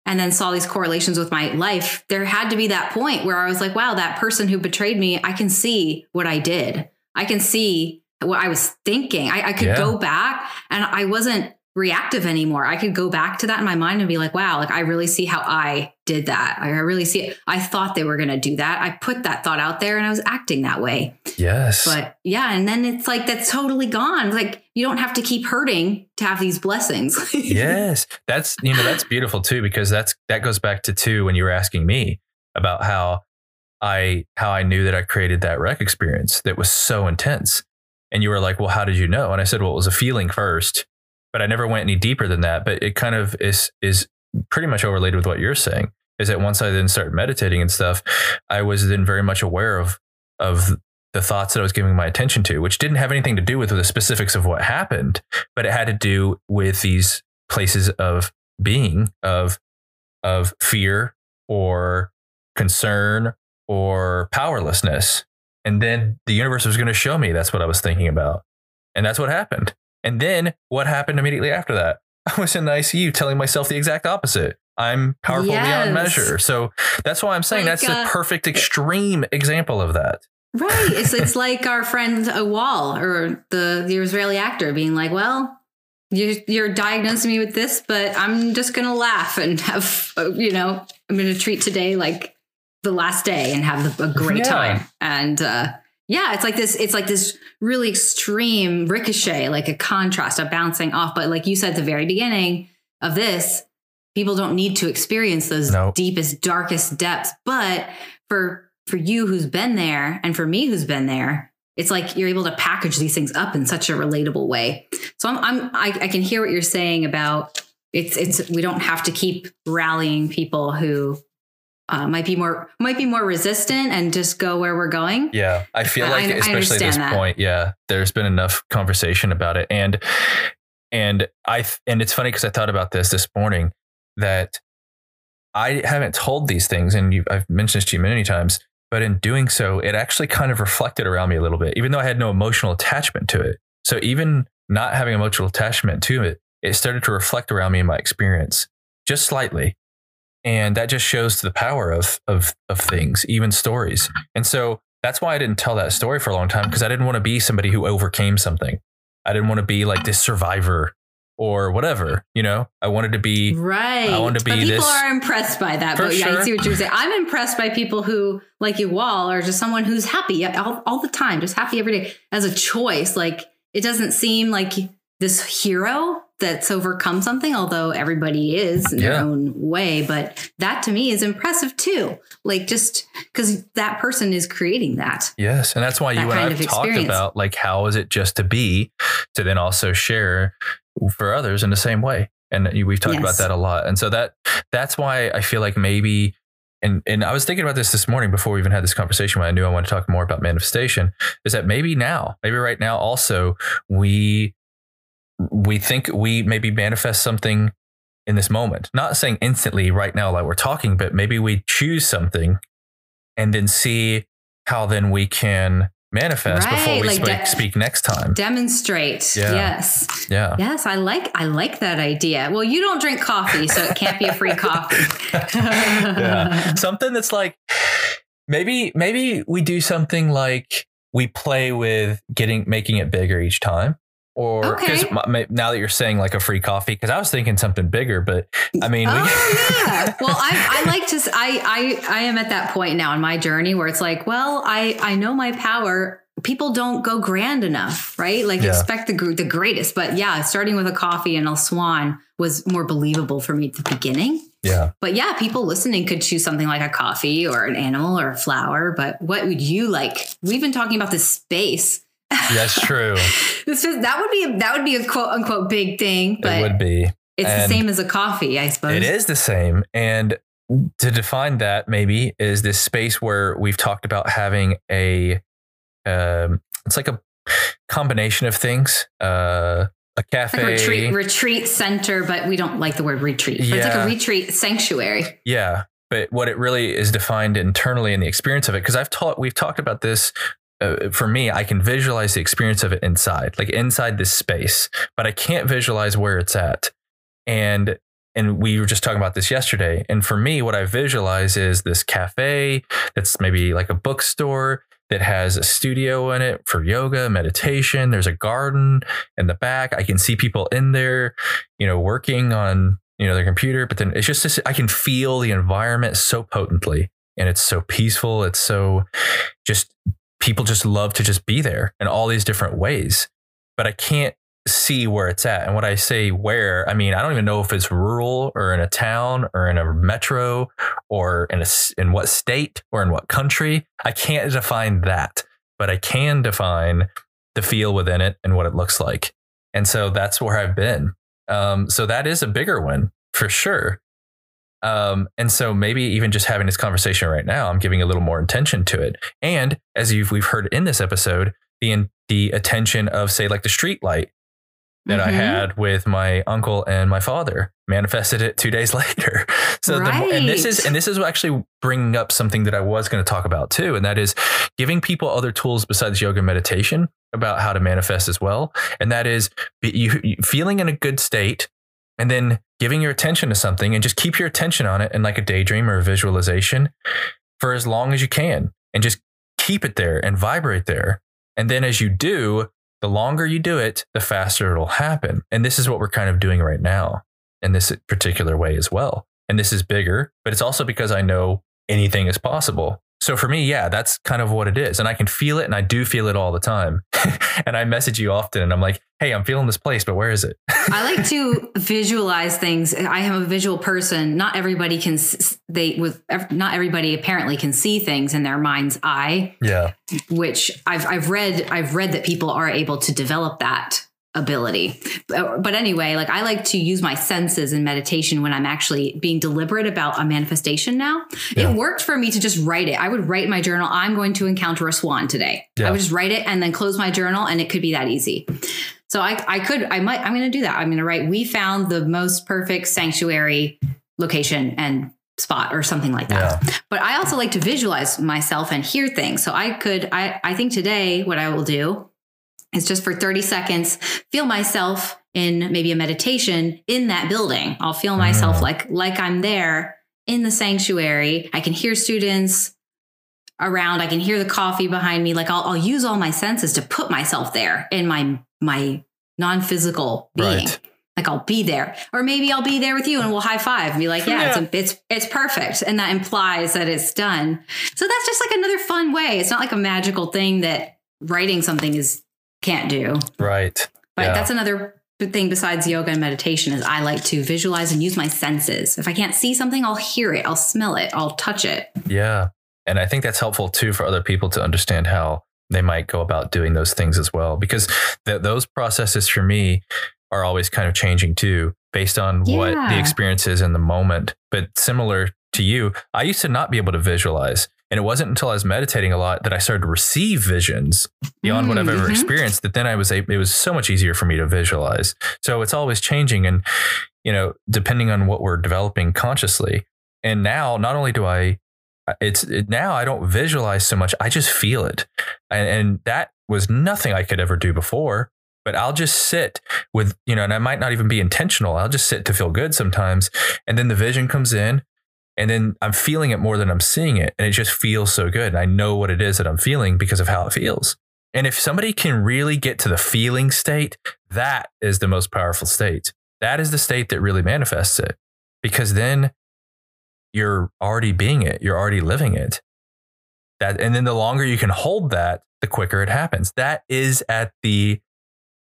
and then saw these correlations with my life, there had to be that point where I was like, wow, that person who betrayed me, I can see what I did. I can see what I was thinking. I, I could Yeah. go back and I wasn't reactive anymore. I could go back to that in my mind and be like, wow, like I really see how I did that. I really see it. I thought they were going to do that. I put that thought out there and I was acting that way. Yes. But yeah, and then it's like that's totally gone. Like you don't have to keep hurting to have these blessings. yes. That's you know, that's beautiful too, because that's that goes back to two when you were asking me about how I how I knew that I created that wreck experience that was so intense. And you were like, Well, how did you know? And I said, Well, it was a feeling first, but I never went any deeper than that. But it kind of is is pretty much overlaid with what you're saying. Is that once I then started meditating and stuff, I was then very much aware of of the thoughts that I was giving my attention to, which didn't have anything to do with the specifics of what happened, but it had to do with these places of being of of fear or concern or powerlessness. And then the universe was going to show me that's what I was thinking about. And that's what happened. And then what happened immediately after that? I was in the ICU telling myself the exact opposite. I'm powerful Yes. beyond measure. So that's why I'm saying Like, that's the uh, perfect extreme example of that. right. It's it's like our friend Awal or the the Israeli actor being like, well. You're, you're diagnosing me with this, but I'm just gonna laugh and have, uh, you know, I'm gonna treat today like the last day and have a great Yeah. time. And uh, yeah, it's like this. It's like this really extreme ricochet, like a contrast, a bouncing off. But like you said at the very beginning of this, people don't need to experience those Nope. deepest, darkest depths. But for for you who's been there, and for me who's been there, it's like you're able to package these things up in such a relatable way. So I'm, I'm I, I can hear what you're saying about it's it's we don't have to keep rallying people who uh, might be more might be more resistant and just go where we're going. Yeah, I feel I- like, I especially at this that. point, yeah, there's been enough conversation about it, and and I and it's funny because I thought about this this morning that I haven't told these things, and you, I've mentioned this to you many times, but in doing so, it actually kind of reflected around me a little bit, even though I had no emotional attachment to it. So even not having emotional attachment to it, it started to reflect around me in my experience just slightly. And that just shows the power of of of things, even stories. And so that's why I didn't tell that story for a long time because I didn't want to be somebody who overcame something. I didn't want to be like this survivor or whatever, you know? I wanted to be Right. I wanted to but be people this- are impressed by that. But yeah, I sure. see what you're saying. I'm impressed by people who, like you all, are just someone who's happy all, all the time, just happy every day as a choice. Like it doesn't seem like this hero that's overcome something, although everybody is in their own way. But that to me is impressive too. Like just because that person is creating that. Yes, and that's why that you and I've of talked experience. about like how is it just to be to then also share for others in the same way. And we've talked about that a lot. And so that that's why I feel like maybe and and I was thinking about this this morning before we even had this conversation when I knew I wanted to talk more about manifestation is that maybe now, maybe right now also we we think we maybe manifest something in this moment. Not saying instantly right now like we're talking, but maybe we choose something and then see how then we can manifest before we like speak, de- speak next time. Demonstrate. Yeah. Yes. Yeah. Yes, I like I like that idea. Well, you don't drink coffee, so it can't be a free coffee. yeah. Something that's like maybe maybe we do something like we play with getting making it bigger each time. Or because Okay. now that you're saying like a free coffee, because I was thinking something bigger, but I mean, we, oh yeah. Well, I, I like to. I, I i am at that point now in my journey where it's like, well, I I know my power. People don't go grand enough, right? Like Yeah. expect the the greatest, but yeah, starting with a coffee and a swan was more believable for me at the beginning. yeah, But yeah, people listening could choose something like a coffee or an animal or a flower. But what would you like? We've been talking about this space. That's true. This is that would be a, that would be a quote unquote big thing, it would be. it's the same as a coffee, I suppose. It is the same. And to define that, maybe is this space where we've talked about having a, um, it's like a combination of things. Uh, a cafe. Like retreat retreat center, but we don't like the word retreat. But it's like a retreat sanctuary. Yeah, but what it really is defined internally in the experience of it, because I've taught, we've talked about this. Uh, for me, I can visualize the experience of it inside, like inside this space, but I can't visualize where it's at. And and we were just talking about this yesterday. And for me, what I visualize is this cafe that's maybe like a bookstore that has a studio in it for yoga, meditation. There's a garden in the back. I can see people in there, you know, working on, you know, their computer, but then it's just, this, I can feel the environment so potently and it's so peaceful. It's so just people just love to just be there in all these different ways. But I can't see where it's at. And when I say where, I mean I don't even know if it's rural or in a town or in a metro or in a in what state or in what country. I can't define that, but I can define the feel within it and what it looks like. And so that's where I've been. Um, so that is a bigger one for sure. Um, and so maybe even just having this conversation right now, I'm giving a little more attention to it. And as you've we've heard in this episode, the the attention of say like the street light that mm-hmm. I had with my uncle and my father manifested it two days later. So right. the, and this is and this is actually bringing up something that I was going to talk about too, and that is giving people other tools besides yoga meditation about how to manifest as well. And that is you, you feeling in a good state and then giving your attention to something and just keep your attention on it in like a daydream or a visualization for as long as you can and just keep it there and vibrate there. And then as you do, the longer you do it, the faster it'll happen. And this is what we're kind of doing right now in this particular way as well. And this is bigger, but it's also because I know anything is possible. So for me, yeah, that's kind of what it is. And I can feel it and I do feel it all the time. and I message you often and I'm like, hey, I'm feeling this place, but where is it? I like to visualize things. I am a visual person. Not everybody can, they, with, not everybody apparently can see things in their mind's eye. Yeah. Which I've, I've read, I've read that people are able to develop that ability. But, anyway, like I like to use my senses in meditation when I'm actually being deliberate about a manifestation now. Yeah. It worked for me to just write it. I would write my journal, I'm going to encounter a swan today. Yeah. I would just write it and then close my journal and it could be that easy. So I, I could, I might, I'm going to do that. I'm going to write, we found the most perfect sanctuary location and spot or something like that. Yeah. But I also like to visualize myself and hear things. So I could, I, I think today what I will do is just for 30 seconds, feel myself in maybe a meditation in that building. I'll feel myself mm. like like I'm there in the sanctuary. I can hear students around. I can hear the coffee behind me. Like I'll, I'll use all my senses to put myself there in my my non-physical being. Right. Like I'll be there, or maybe I'll be there with you, and we'll high five and be like, "Yeah, yeah. It's, it's it's perfect," and that implies that it's done. So that's just like another fun way. It's not like a magical thing that writing something is can't do. Right. But yeah. that's another thing besides yoga and meditation is I like to visualize and use my senses. If I can't see something, I'll hear it, I'll smell it, I'll touch it. Yeah. And I think that's helpful too for other people to understand how they might go about doing those things as well because th- those processes for me are always kind of changing too based on yeah. what the experience is in the moment. But similar to you, I used to not be able to visualize. And it wasn't until I was meditating a lot that I started to receive visions beyond mm, what I've ever mm-hmm. experienced that then I was able, it was so much easier for me to visualize. So it's always changing and you know, depending on what we're developing consciously. And now not only do I it's it, now I don't visualize so much, I just feel it. And, and that was nothing I could ever do before but I'll just sit with, you know, and I might not even be intentional. I'll just sit to feel good sometimes. And then the vision comes in and then I'm feeling it more than I'm seeing it. And it just feels so good. And I know what it is that I'm feeling because of how it feels. And if somebody can really get to the feeling state, that is the most powerful state. That is the state that really manifests it because then you're already being it, you're already living it. That, and then the longer you can hold that, the quicker it happens. That is at the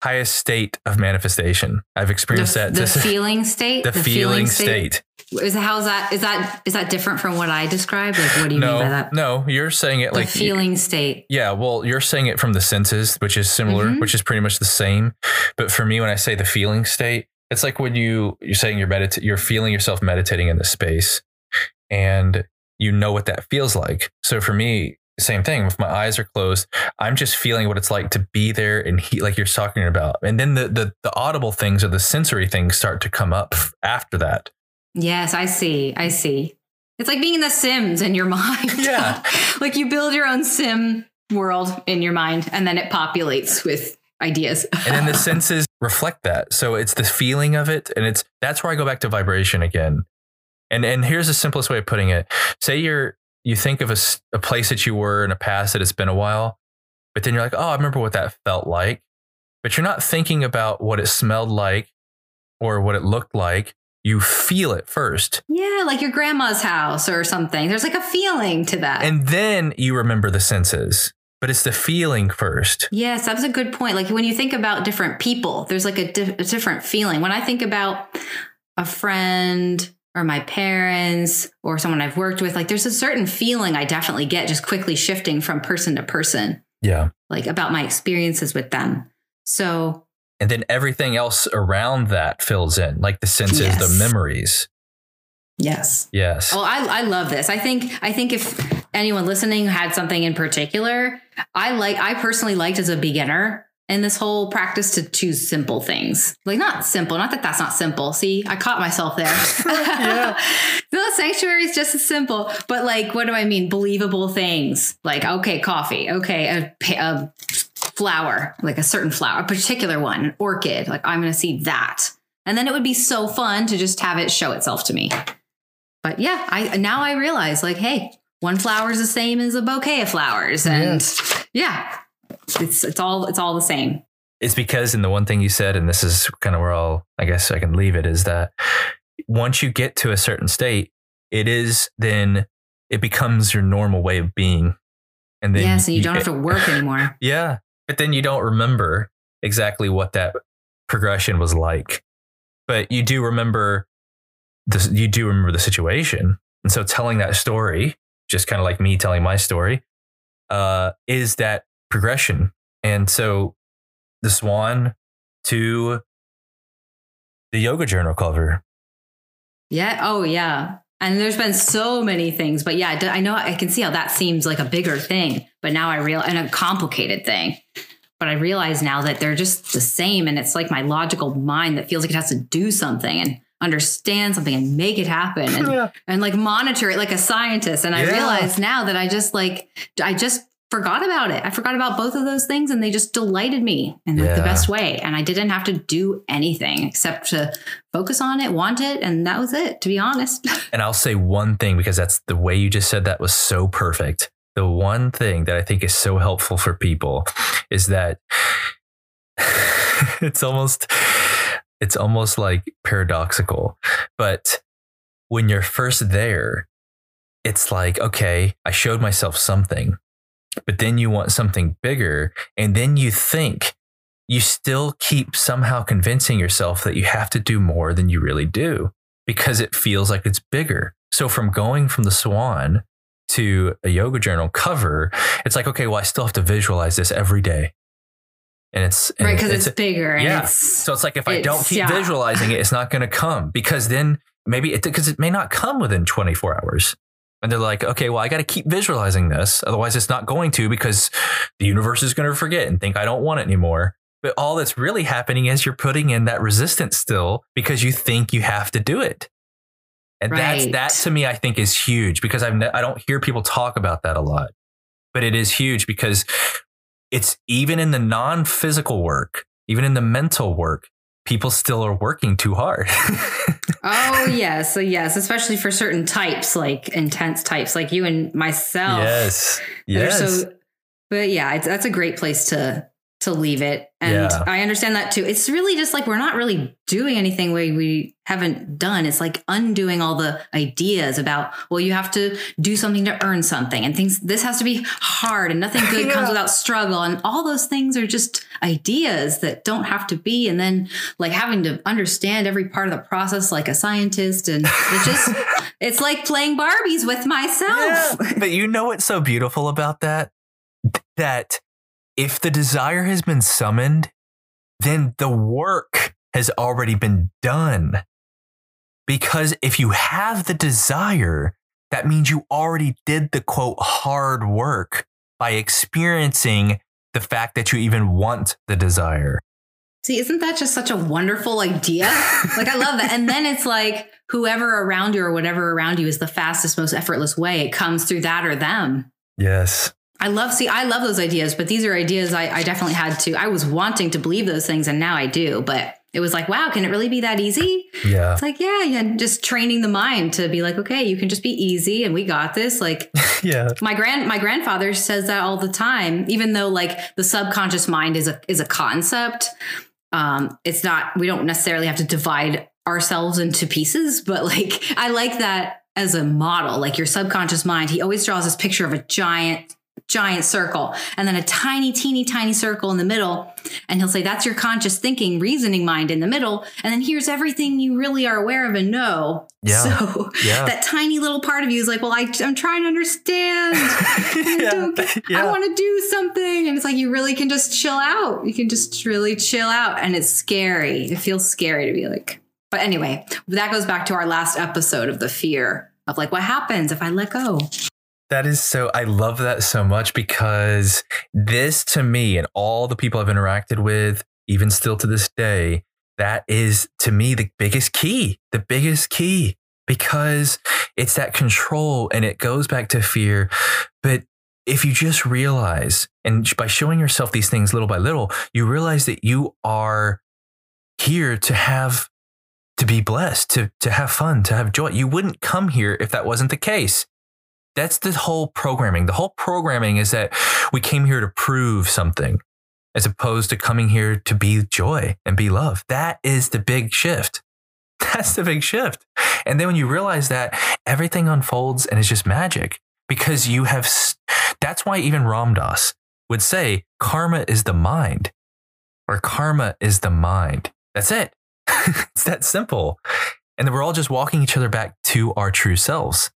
highest state of manifestation. I've experienced the, that. The feeling state. The, the feeling, feeling state. state. Is how is that? Is that is that different from what I described? Like, what do you no, mean by that? No, you're saying it the like feeling state. Yeah, well, you're saying it from the senses, which is similar, mm-hmm. which is pretty much the same. But for me, when I say the feeling state, it's like when you you're saying you're medit you're feeling yourself meditating in the space, and you know what that feels like. So for me, same thing. If my eyes are closed, I'm just feeling what it's like to be there and he, like you're talking about. And then the, the the audible things or the sensory things start to come up after that. Yes, I see. I see. It's like being in the Sims in your mind. Yeah. like you build your own sim world in your mind and then it populates with ideas. and then the senses reflect that. So it's the feeling of it, and it's that's where I go back to vibration again. And and here's the simplest way of putting it: say you're you think of a, a place that you were in a past that it's been a while, but then you're like, oh, I remember what that felt like, but you're not thinking about what it smelled like or what it looked like. You feel it first. Yeah, like your grandma's house or something. There's like a feeling to that. And then you remember the senses but it's the feeling first. Yes, that's a good point. Like when you think about different people, there's like a, di- a, different feeling. When I think about a friend or my parents or someone I've worked with, like there's a certain feeling I definitely get just quickly shifting from person to person. Yeah. Like about my experiences with them. So, and then everything else around that fills in, like the senses, yes. the memories. Yes. Yes. Oh, I, I love this. I think I think if anyone listening had something in particular, I like I personally liked as a beginner in this whole practice to choose simple things. Like not simple, not that that's not simple. See, I caught myself there. yeah. the sanctuary is just as simple, but like what do I mean? Believable things. Like okay, coffee. Okay, a, a flower, like a certain flower, a particular one, an orchid. Like I'm going to see that. And then it would be so fun to just have it show itself to me but yeah, I now I realize like, hey, one flower is the same as a bouquet of flowers, and yeah, it's it's all it's all the same. It's because in the one thing you said, and this is kind of where I'll I guess I can leave it is that once you get to a certain state, it is then it becomes your normal way of being, and then yes, and you, you don't have to work anymore. yeah, but then you don't remember exactly what that progression was like, but you do remember this, you do remember the situation. And so telling that story, just kind of like me telling my story, uh, is that progression. And so the swan to the yoga journal cover. Yeah. Oh, yeah. And there's been so many things, but yeah, I know I can see how that seems like a bigger thing, but now I real and a complicated thing. But I realize now that they're just the same, and it's like my logical mind that feels like it has to do something. And understand something and make it happen and, yeah. and like monitor it like a scientist. And I yeah. realize now that I just like, I just forgot about it. I forgot about both of those things and they just delighted me in like yeah. the best way. And I didn't have to do anything except to focus on it, want it. And that was it, to be honest. and I'll say one thing because that's the way you just said that was so perfect. The one thing that I think is so helpful for people is that it's almost it's almost like paradoxical. But when you're first there, it's like, okay, I showed myself something, but then you want something bigger. And then you think you still keep somehow convincing yourself that you have to do more than you really do because it feels like it's bigger. So from going from the swan to a yoga journal cover, it's like, okay, well, I still have to visualize this every day and it's and right because it's, it's, bigger. yeah. It's, so it's like if I don't keep yeah. visualizing it, it's not going to come because then maybe it because it may not come within 24 hours. And they're like, okay, well, I got to keep visualizing this. Otherwise, it's not going to because the universe is going to forget and think I don't want it anymore. But all that's really happening is you're putting in that resistance still because you think you have to do it. And right. that's that to me, I think is huge because I've I don't hear people talk about that a lot, but it is huge because it's even in the non physical work, even in the mental work, people still are working too hard. oh, yes. Yes, especially for certain types, like intense types, like you and myself. Yes. Yes. So, but yeah, that's a great place to to leave it. And yeah. I understand that too. It's really just like we're not really doing anything we, we haven't done. It's like undoing all the ideas about, well, you have to do something to earn something and things. This has to be hard and nothing good yeah. comes without struggle. And all those things are just ideas that don't have to be. And then like having to understand every part of the process like a scientist. And it just, it's like playing Barbies with myself. Yeah. But you know what's so beautiful about that? That if the desire has been summoned, then the work has already been done. Because if you have the desire, that means you already did the quote hard work by experiencing the fact that you even want the desire. See, isn't that just such a wonderful idea? like, I love that. And then it's like whoever around you or whatever around you is the fastest, most effortless way. It comes through that or them. Yes. I love see I love those ideas, but these are ideas I, I definitely had to. I was wanting to believe those things, and now I do. But it was like, wow, can it really be that easy? Yeah. It's like, yeah, yeah, just training the mind to be like, okay, you can just be easy, and we got this. Like, yeah. my grand my grandfather says that all the time, even though like the subconscious mind is a is a concept. Um, it's not. We don't necessarily have to divide ourselves into pieces, but like I like that as a model. Like your subconscious mind, he always draws this picture of a giant giant circle and then a tiny, teeny, tiny circle in the middle. And he'll say, that's your conscious thinking, reasoning mind in the middle. And then here's everything you really are aware of and know. Yeah. So Yeah. that tiny little part of you is like, well, I, I'm trying to understand. I, Yeah. I want to do something. And it's like, you really can just chill out. You can just really chill out. And it's scary. It feels scary to be like, but anyway, that goes back to our last episode of the fear of like, what happens if I let go? That is so, I love that so much because this to me and all the people I've interacted with, even still to this day, that is to me the biggest key, the biggest key because it's that control and it goes back to fear. But if you just realize, and by showing yourself these things little by little, you realize that you are here to have to be blessed, to to have fun, to have joy. You wouldn't come here if that wasn't the case. That's the whole programming. The whole programming is that we came here to prove something as opposed to coming here to be joy and be love. That is the big shift. That's the big shift. And then when you realize that, everything unfolds and it's just magic because you have. That's why even Ram Dass would say karma is the mind or karma is the mind. That's it. it's that simple. And then we're all just walking each other back to our true selves.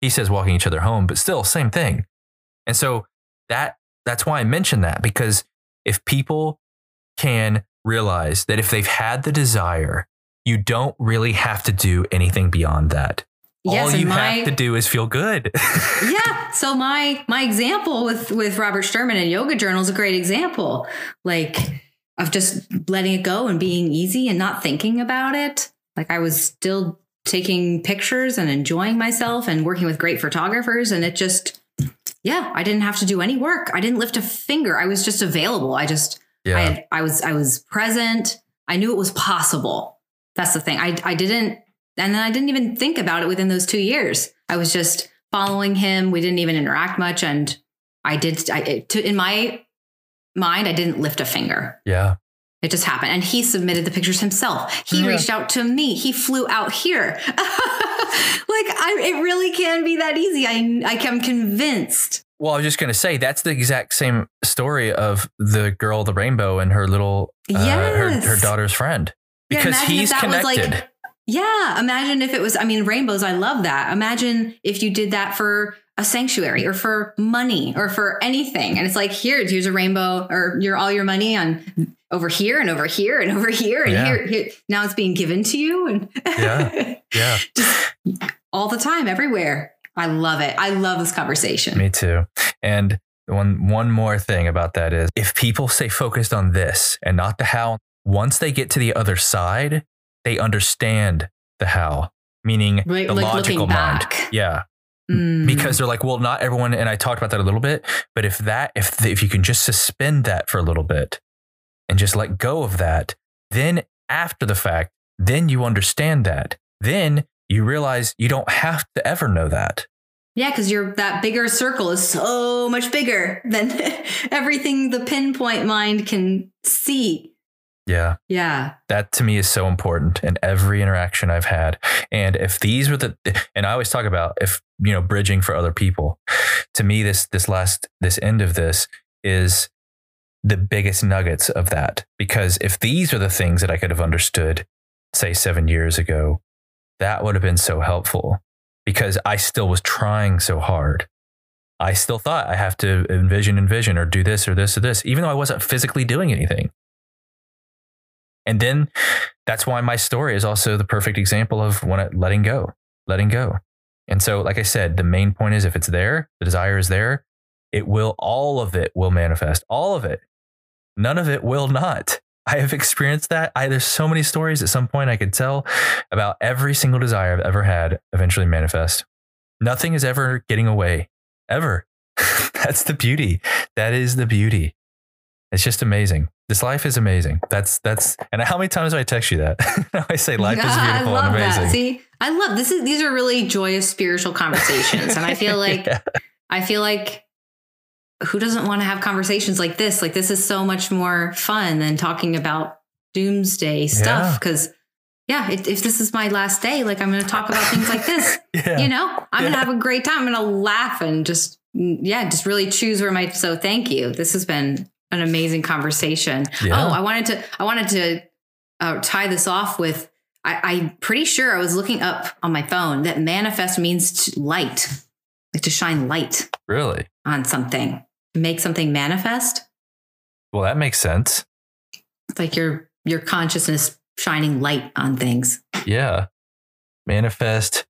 He says walking each other home, but still same thing. And so that that's why I mention that because if people can realize that if they've had the desire, you don't really have to do anything beyond that. Yes, All you my- have to do is feel good. yeah. So my my example with with Robert Sturman and Yoga Journal is a great example, like of just letting it go and being easy and not thinking about it. Like I was still taking pictures and enjoying myself and working with great photographers, and it just yeah, I didn't have to do any work. I didn't lift a finger. I was just available. I just yeah. I had, I was I was present. I knew it was possible. That's the thing. I I didn't and then I didn't even think about it within those 2 years. I was just following him. We didn't even interact much and I did I it, to, in my mind I didn't lift a finger. yeah. It just happened. And he submitted the pictures himself. He Yeah. reached out to me. He flew out here. like I it really can be that easy. I I am convinced. Well, I was just going to say that's the exact same story of the girl, the rainbow, and her little, uh, her, Yes. her daughter's friend. Yeah, Because imagine if he's that was, like. Yeah, imagine if it was, I mean, rainbows, I love that. Imagine if you did that for a sanctuary or for money or for anything. And it's like, here, here's a rainbow or your all your money on over here and over here and over here and Yeah. here, here. Now it's being given to you and Yeah. yeah. just all the time, everywhere. I love it. I love this conversation. Me too. And one one more thing about that is if people stay focused on this and not the how, once they get to the other side, they understand the how, meaning Like- the like logical mind. back. Yeah. Mm. Because they're like, well, not everyone, and I talked about that a little bit, but if that, if if you can just suspend that for a little bit and just let go of that, then after the fact, then you understand that. Then you realize you don't have to ever know that. Yeah, because your that bigger circle is so much bigger than everything the pinpoint mind can see. Yeah. Yeah. that to me is so important in every interaction I've had. And if these were the, and I always talk about if, you know, bridging for other people, to me, this, this last, this end of this is the biggest nuggets of that. Because if these are the things that I could have understood, say seven years ago, that would have been so helpful because I still was trying so hard. I still thought I have to envision, envision, or do this or this or this, even though I wasn't physically doing anything. And then that's why my story is also the perfect example of when it, letting go, letting go. And so, like I said, the main point is if it's there, the desire is there, it will, all of it will manifest, all of it. None of it will not. I have experienced that. I, there's so many stories at some point I could tell about every single desire I've ever had eventually manifest. Nothing is ever getting away, ever. That's the beauty. That is the beauty. It's just amazing. This life is amazing. That's that's and how many times do I text you that? I say life is beautiful I love and amazing. That. See, I love this. Is these are really joyous spiritual conversations, and I feel like Yeah. I feel like who doesn't want to have conversations like this? Like this is so much more fun than talking about doomsday Yeah. stuff. Because yeah, if, if this is my last day, like I'm going to talk about things like this. Yeah. You know, I'm going to have a great time. I'm going to laugh and just yeah, just really choose where my. So thank you. This has been an amazing conversation. Yeah. Oh, I wanted to. I wanted to uh, tie this off with. I, I'm pretty sure I was looking up on my phone that manifest means to light, like to shine light really? on something, make something manifest. Well, that makes sense. It's like your your consciousness shining light on things. Yeah. Manifest.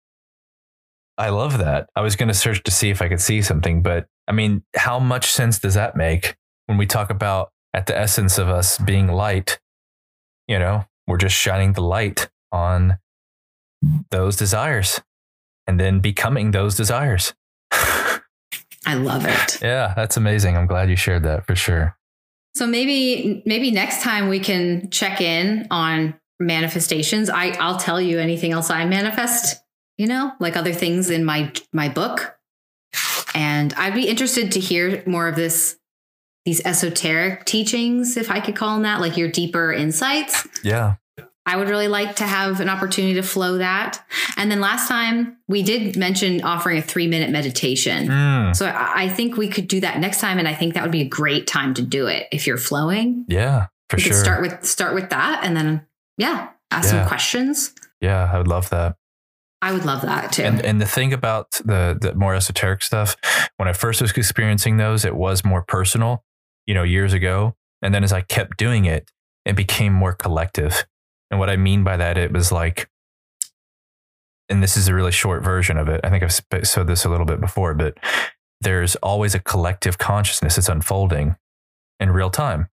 I love that. I was going to search to see if I could see something, but I mean, how much sense does that make when we talk about at the essence of us being light? You know, we're just shining the light on those desires and then becoming those desires. I love it. yeah, that's amazing. I'm glad you shared that for sure. So maybe maybe next time we can check in on manifestations. I I'll tell you anything else I manifest, you know, like other things in my my book. And I'd be interested to hear more of this these esoteric teachings if I could call them that, like your deeper insights. Yeah. I would really like to have an opportunity to flow that. And then last time we did mention offering a 3-minute meditation. Mm, So I I think we could do that next time and I think that would be a great time to do it if you're flowing yeah, for we sure. could start with start with that and then yeah ask Yeah. some questions yeah, I would love that. i would love that too And and the thing about the the more esoteric stuff, when I first was experiencing those, it was more personal, you know, years ago. And then as I kept doing it, it became more collective. And what I mean by that, it was like, and this is a really short version of it. I think I've sp- said this a little bit before, but there's always a collective consciousness that's unfolding in real time.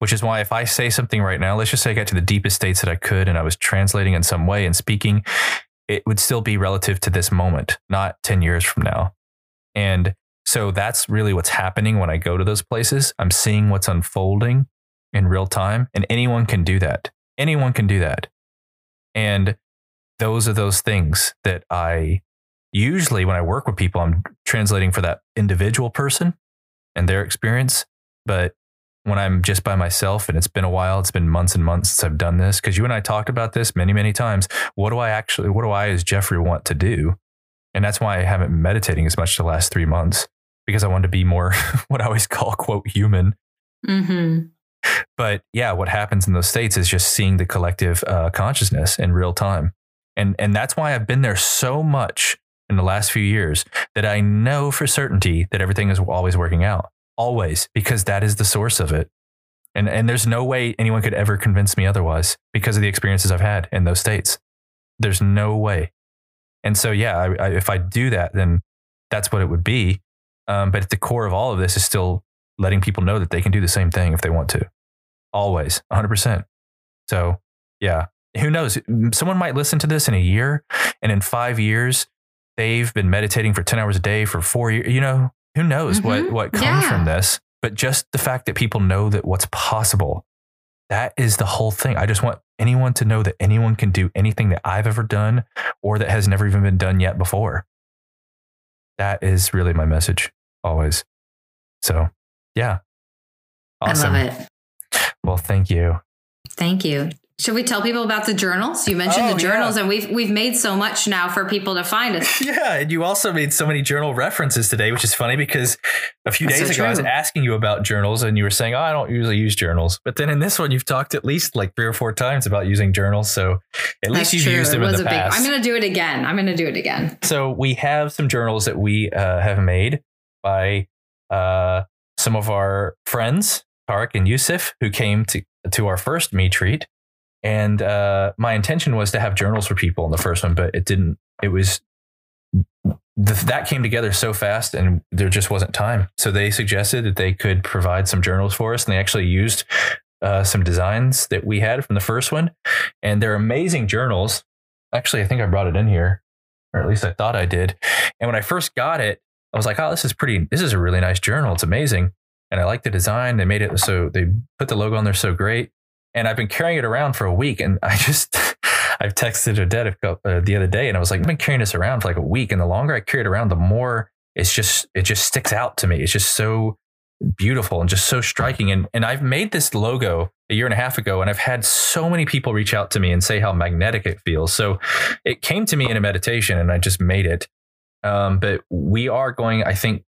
Which is why if I say something right now, let's just say I got to the deepest states that I could and I was translating in some way and speaking, it would still be relative to this moment, not 10 years from now. And so that's really what's happening when I go to those places. I'm seeing what's unfolding in real time, and anyone can do that. Anyone can do that. And those are those things that I usually, when I work with people, I'm translating for that individual person and their experience. But when I'm just by myself and it's been a while, it's been months and months since I've done this, because you and I talked about this many, many times what do I actually, what do I as Jeffrey want to do? And that's why I haven't been meditating as much the last three months because I wanted to be more what I always call quote human. hmm But yeah, what happens in those states is just seeing the collective uh, consciousness in real time. And, and that's why I've been there so much in the last few years that I know for certainty that everything is always working out. Always, because that is the source of it. And, and there's no way anyone could ever convince me otherwise because of the experiences I've had in those states. There's no way. And so, yeah, I, I, if I do that, then that's what it would be. Um, but at the core of all of this is still letting people know that they can do the same thing if they want to. Always, 100%. So, yeah, who knows? Someone might listen to this in a year, and in five years, they've been meditating for 10 hours a day for four years. You know, who knows what, Mhm. what comes Yeah. from this? But just the fact that people know that what's possible, that is the whole thing. I just want anyone to know that anyone can do anything that I've ever done or that has never even been done yet before. That is really my message always. So, yeah. Awesome. i love it Well, thank you. thank you should we tell people about the journals you mentioned Oh, the journals yeah. and we've we've made so much now for people to find us Yeah, and you also made so many journal references today, which is funny because a few That's days so ago I was asking you about journals and you were saying, "Oh, I don't usually use journals." But then in this one you've talked at least like 3 or 4 times about using journals, so at least That's you've true. used them it in the a big i'm gonna do it again i'm gonna do it again so we have some journals that we uh, have made by uh, some of our friends, Tarek and Yusuf, who came to to our first me treat. And uh, my intention was to have journals for people in the first one, but it didn't. It was th- that came together so fast, and there just wasn't time. So they suggested that they could provide some journals for us, and they actually used uh, some designs that we had from the first one, and they're amazing journals. Actually, I think I brought it in here or at least I thought I did. And when I first got it, I was like, oh, this is pretty, this is a really nice journal. It's amazing. And I like the design. They made it so they put the logo on there so great. And I've been carrying it around for a week. And I just, I've texted Odette uh, the other day and I was like, I've been carrying this around for like a week. And the longer I carry it around, the more it's just, it just sticks out to me. It's just so beautiful and just so striking. And, and I've made this logo a year and a half ago and I've had so many people reach out to me and say how magnetic it feels. So it came to me in a meditation and I just made it. Um, but we are going, I think,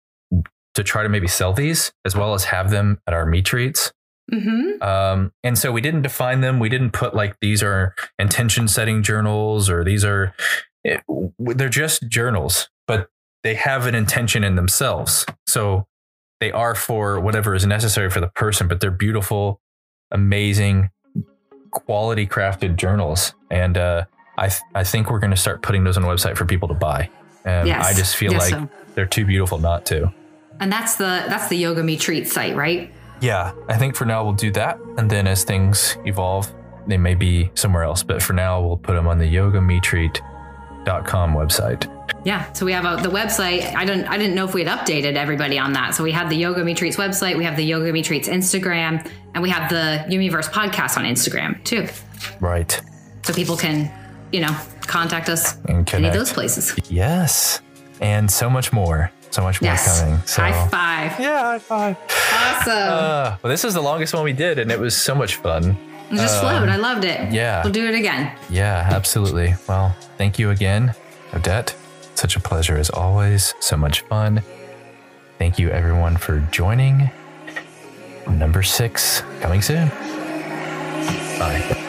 to try to maybe sell these as well as have them at our meet treats. Mm-hmm. Um, and so we didn't define them. We didn't put like these are intention setting journals or these are, it, they're just journals, but they have an intention in themselves. So they are for whatever is necessary for the person, but they're beautiful, amazing, quality crafted journals. And uh, I, th- I think we're going to start putting those on the website for people to buy. And yes. I just feel yes, like so. they're too beautiful not to. And that's the that's the Yoga Me Treat site, right? Yeah, I think for now we'll do that, and then as things evolve, they may be somewhere else. But for now, we'll put them on the yogametreat.com website. Yeah, so we have a, the website. I don't I didn't know if we had updated everybody on that. So we have the Yoga Me Treats website, we have the Yoga Me Treats Instagram, and we have the YouMeVerse podcast on Instagram too. Right. So people can, you know, contact us in any of those places. Yes, and so much more so much more yes. coming. So. High five. Yeah, high five. Awesome. Uh, well, this is the longest one we did, and it was so much fun. It just um, flowed. I loved it. Yeah. We'll do it again. Yeah, absolutely. Well, thank you again, Odette. Such a pleasure as always. So much fun. Thank you, everyone, for joining. Number six coming soon. Bye.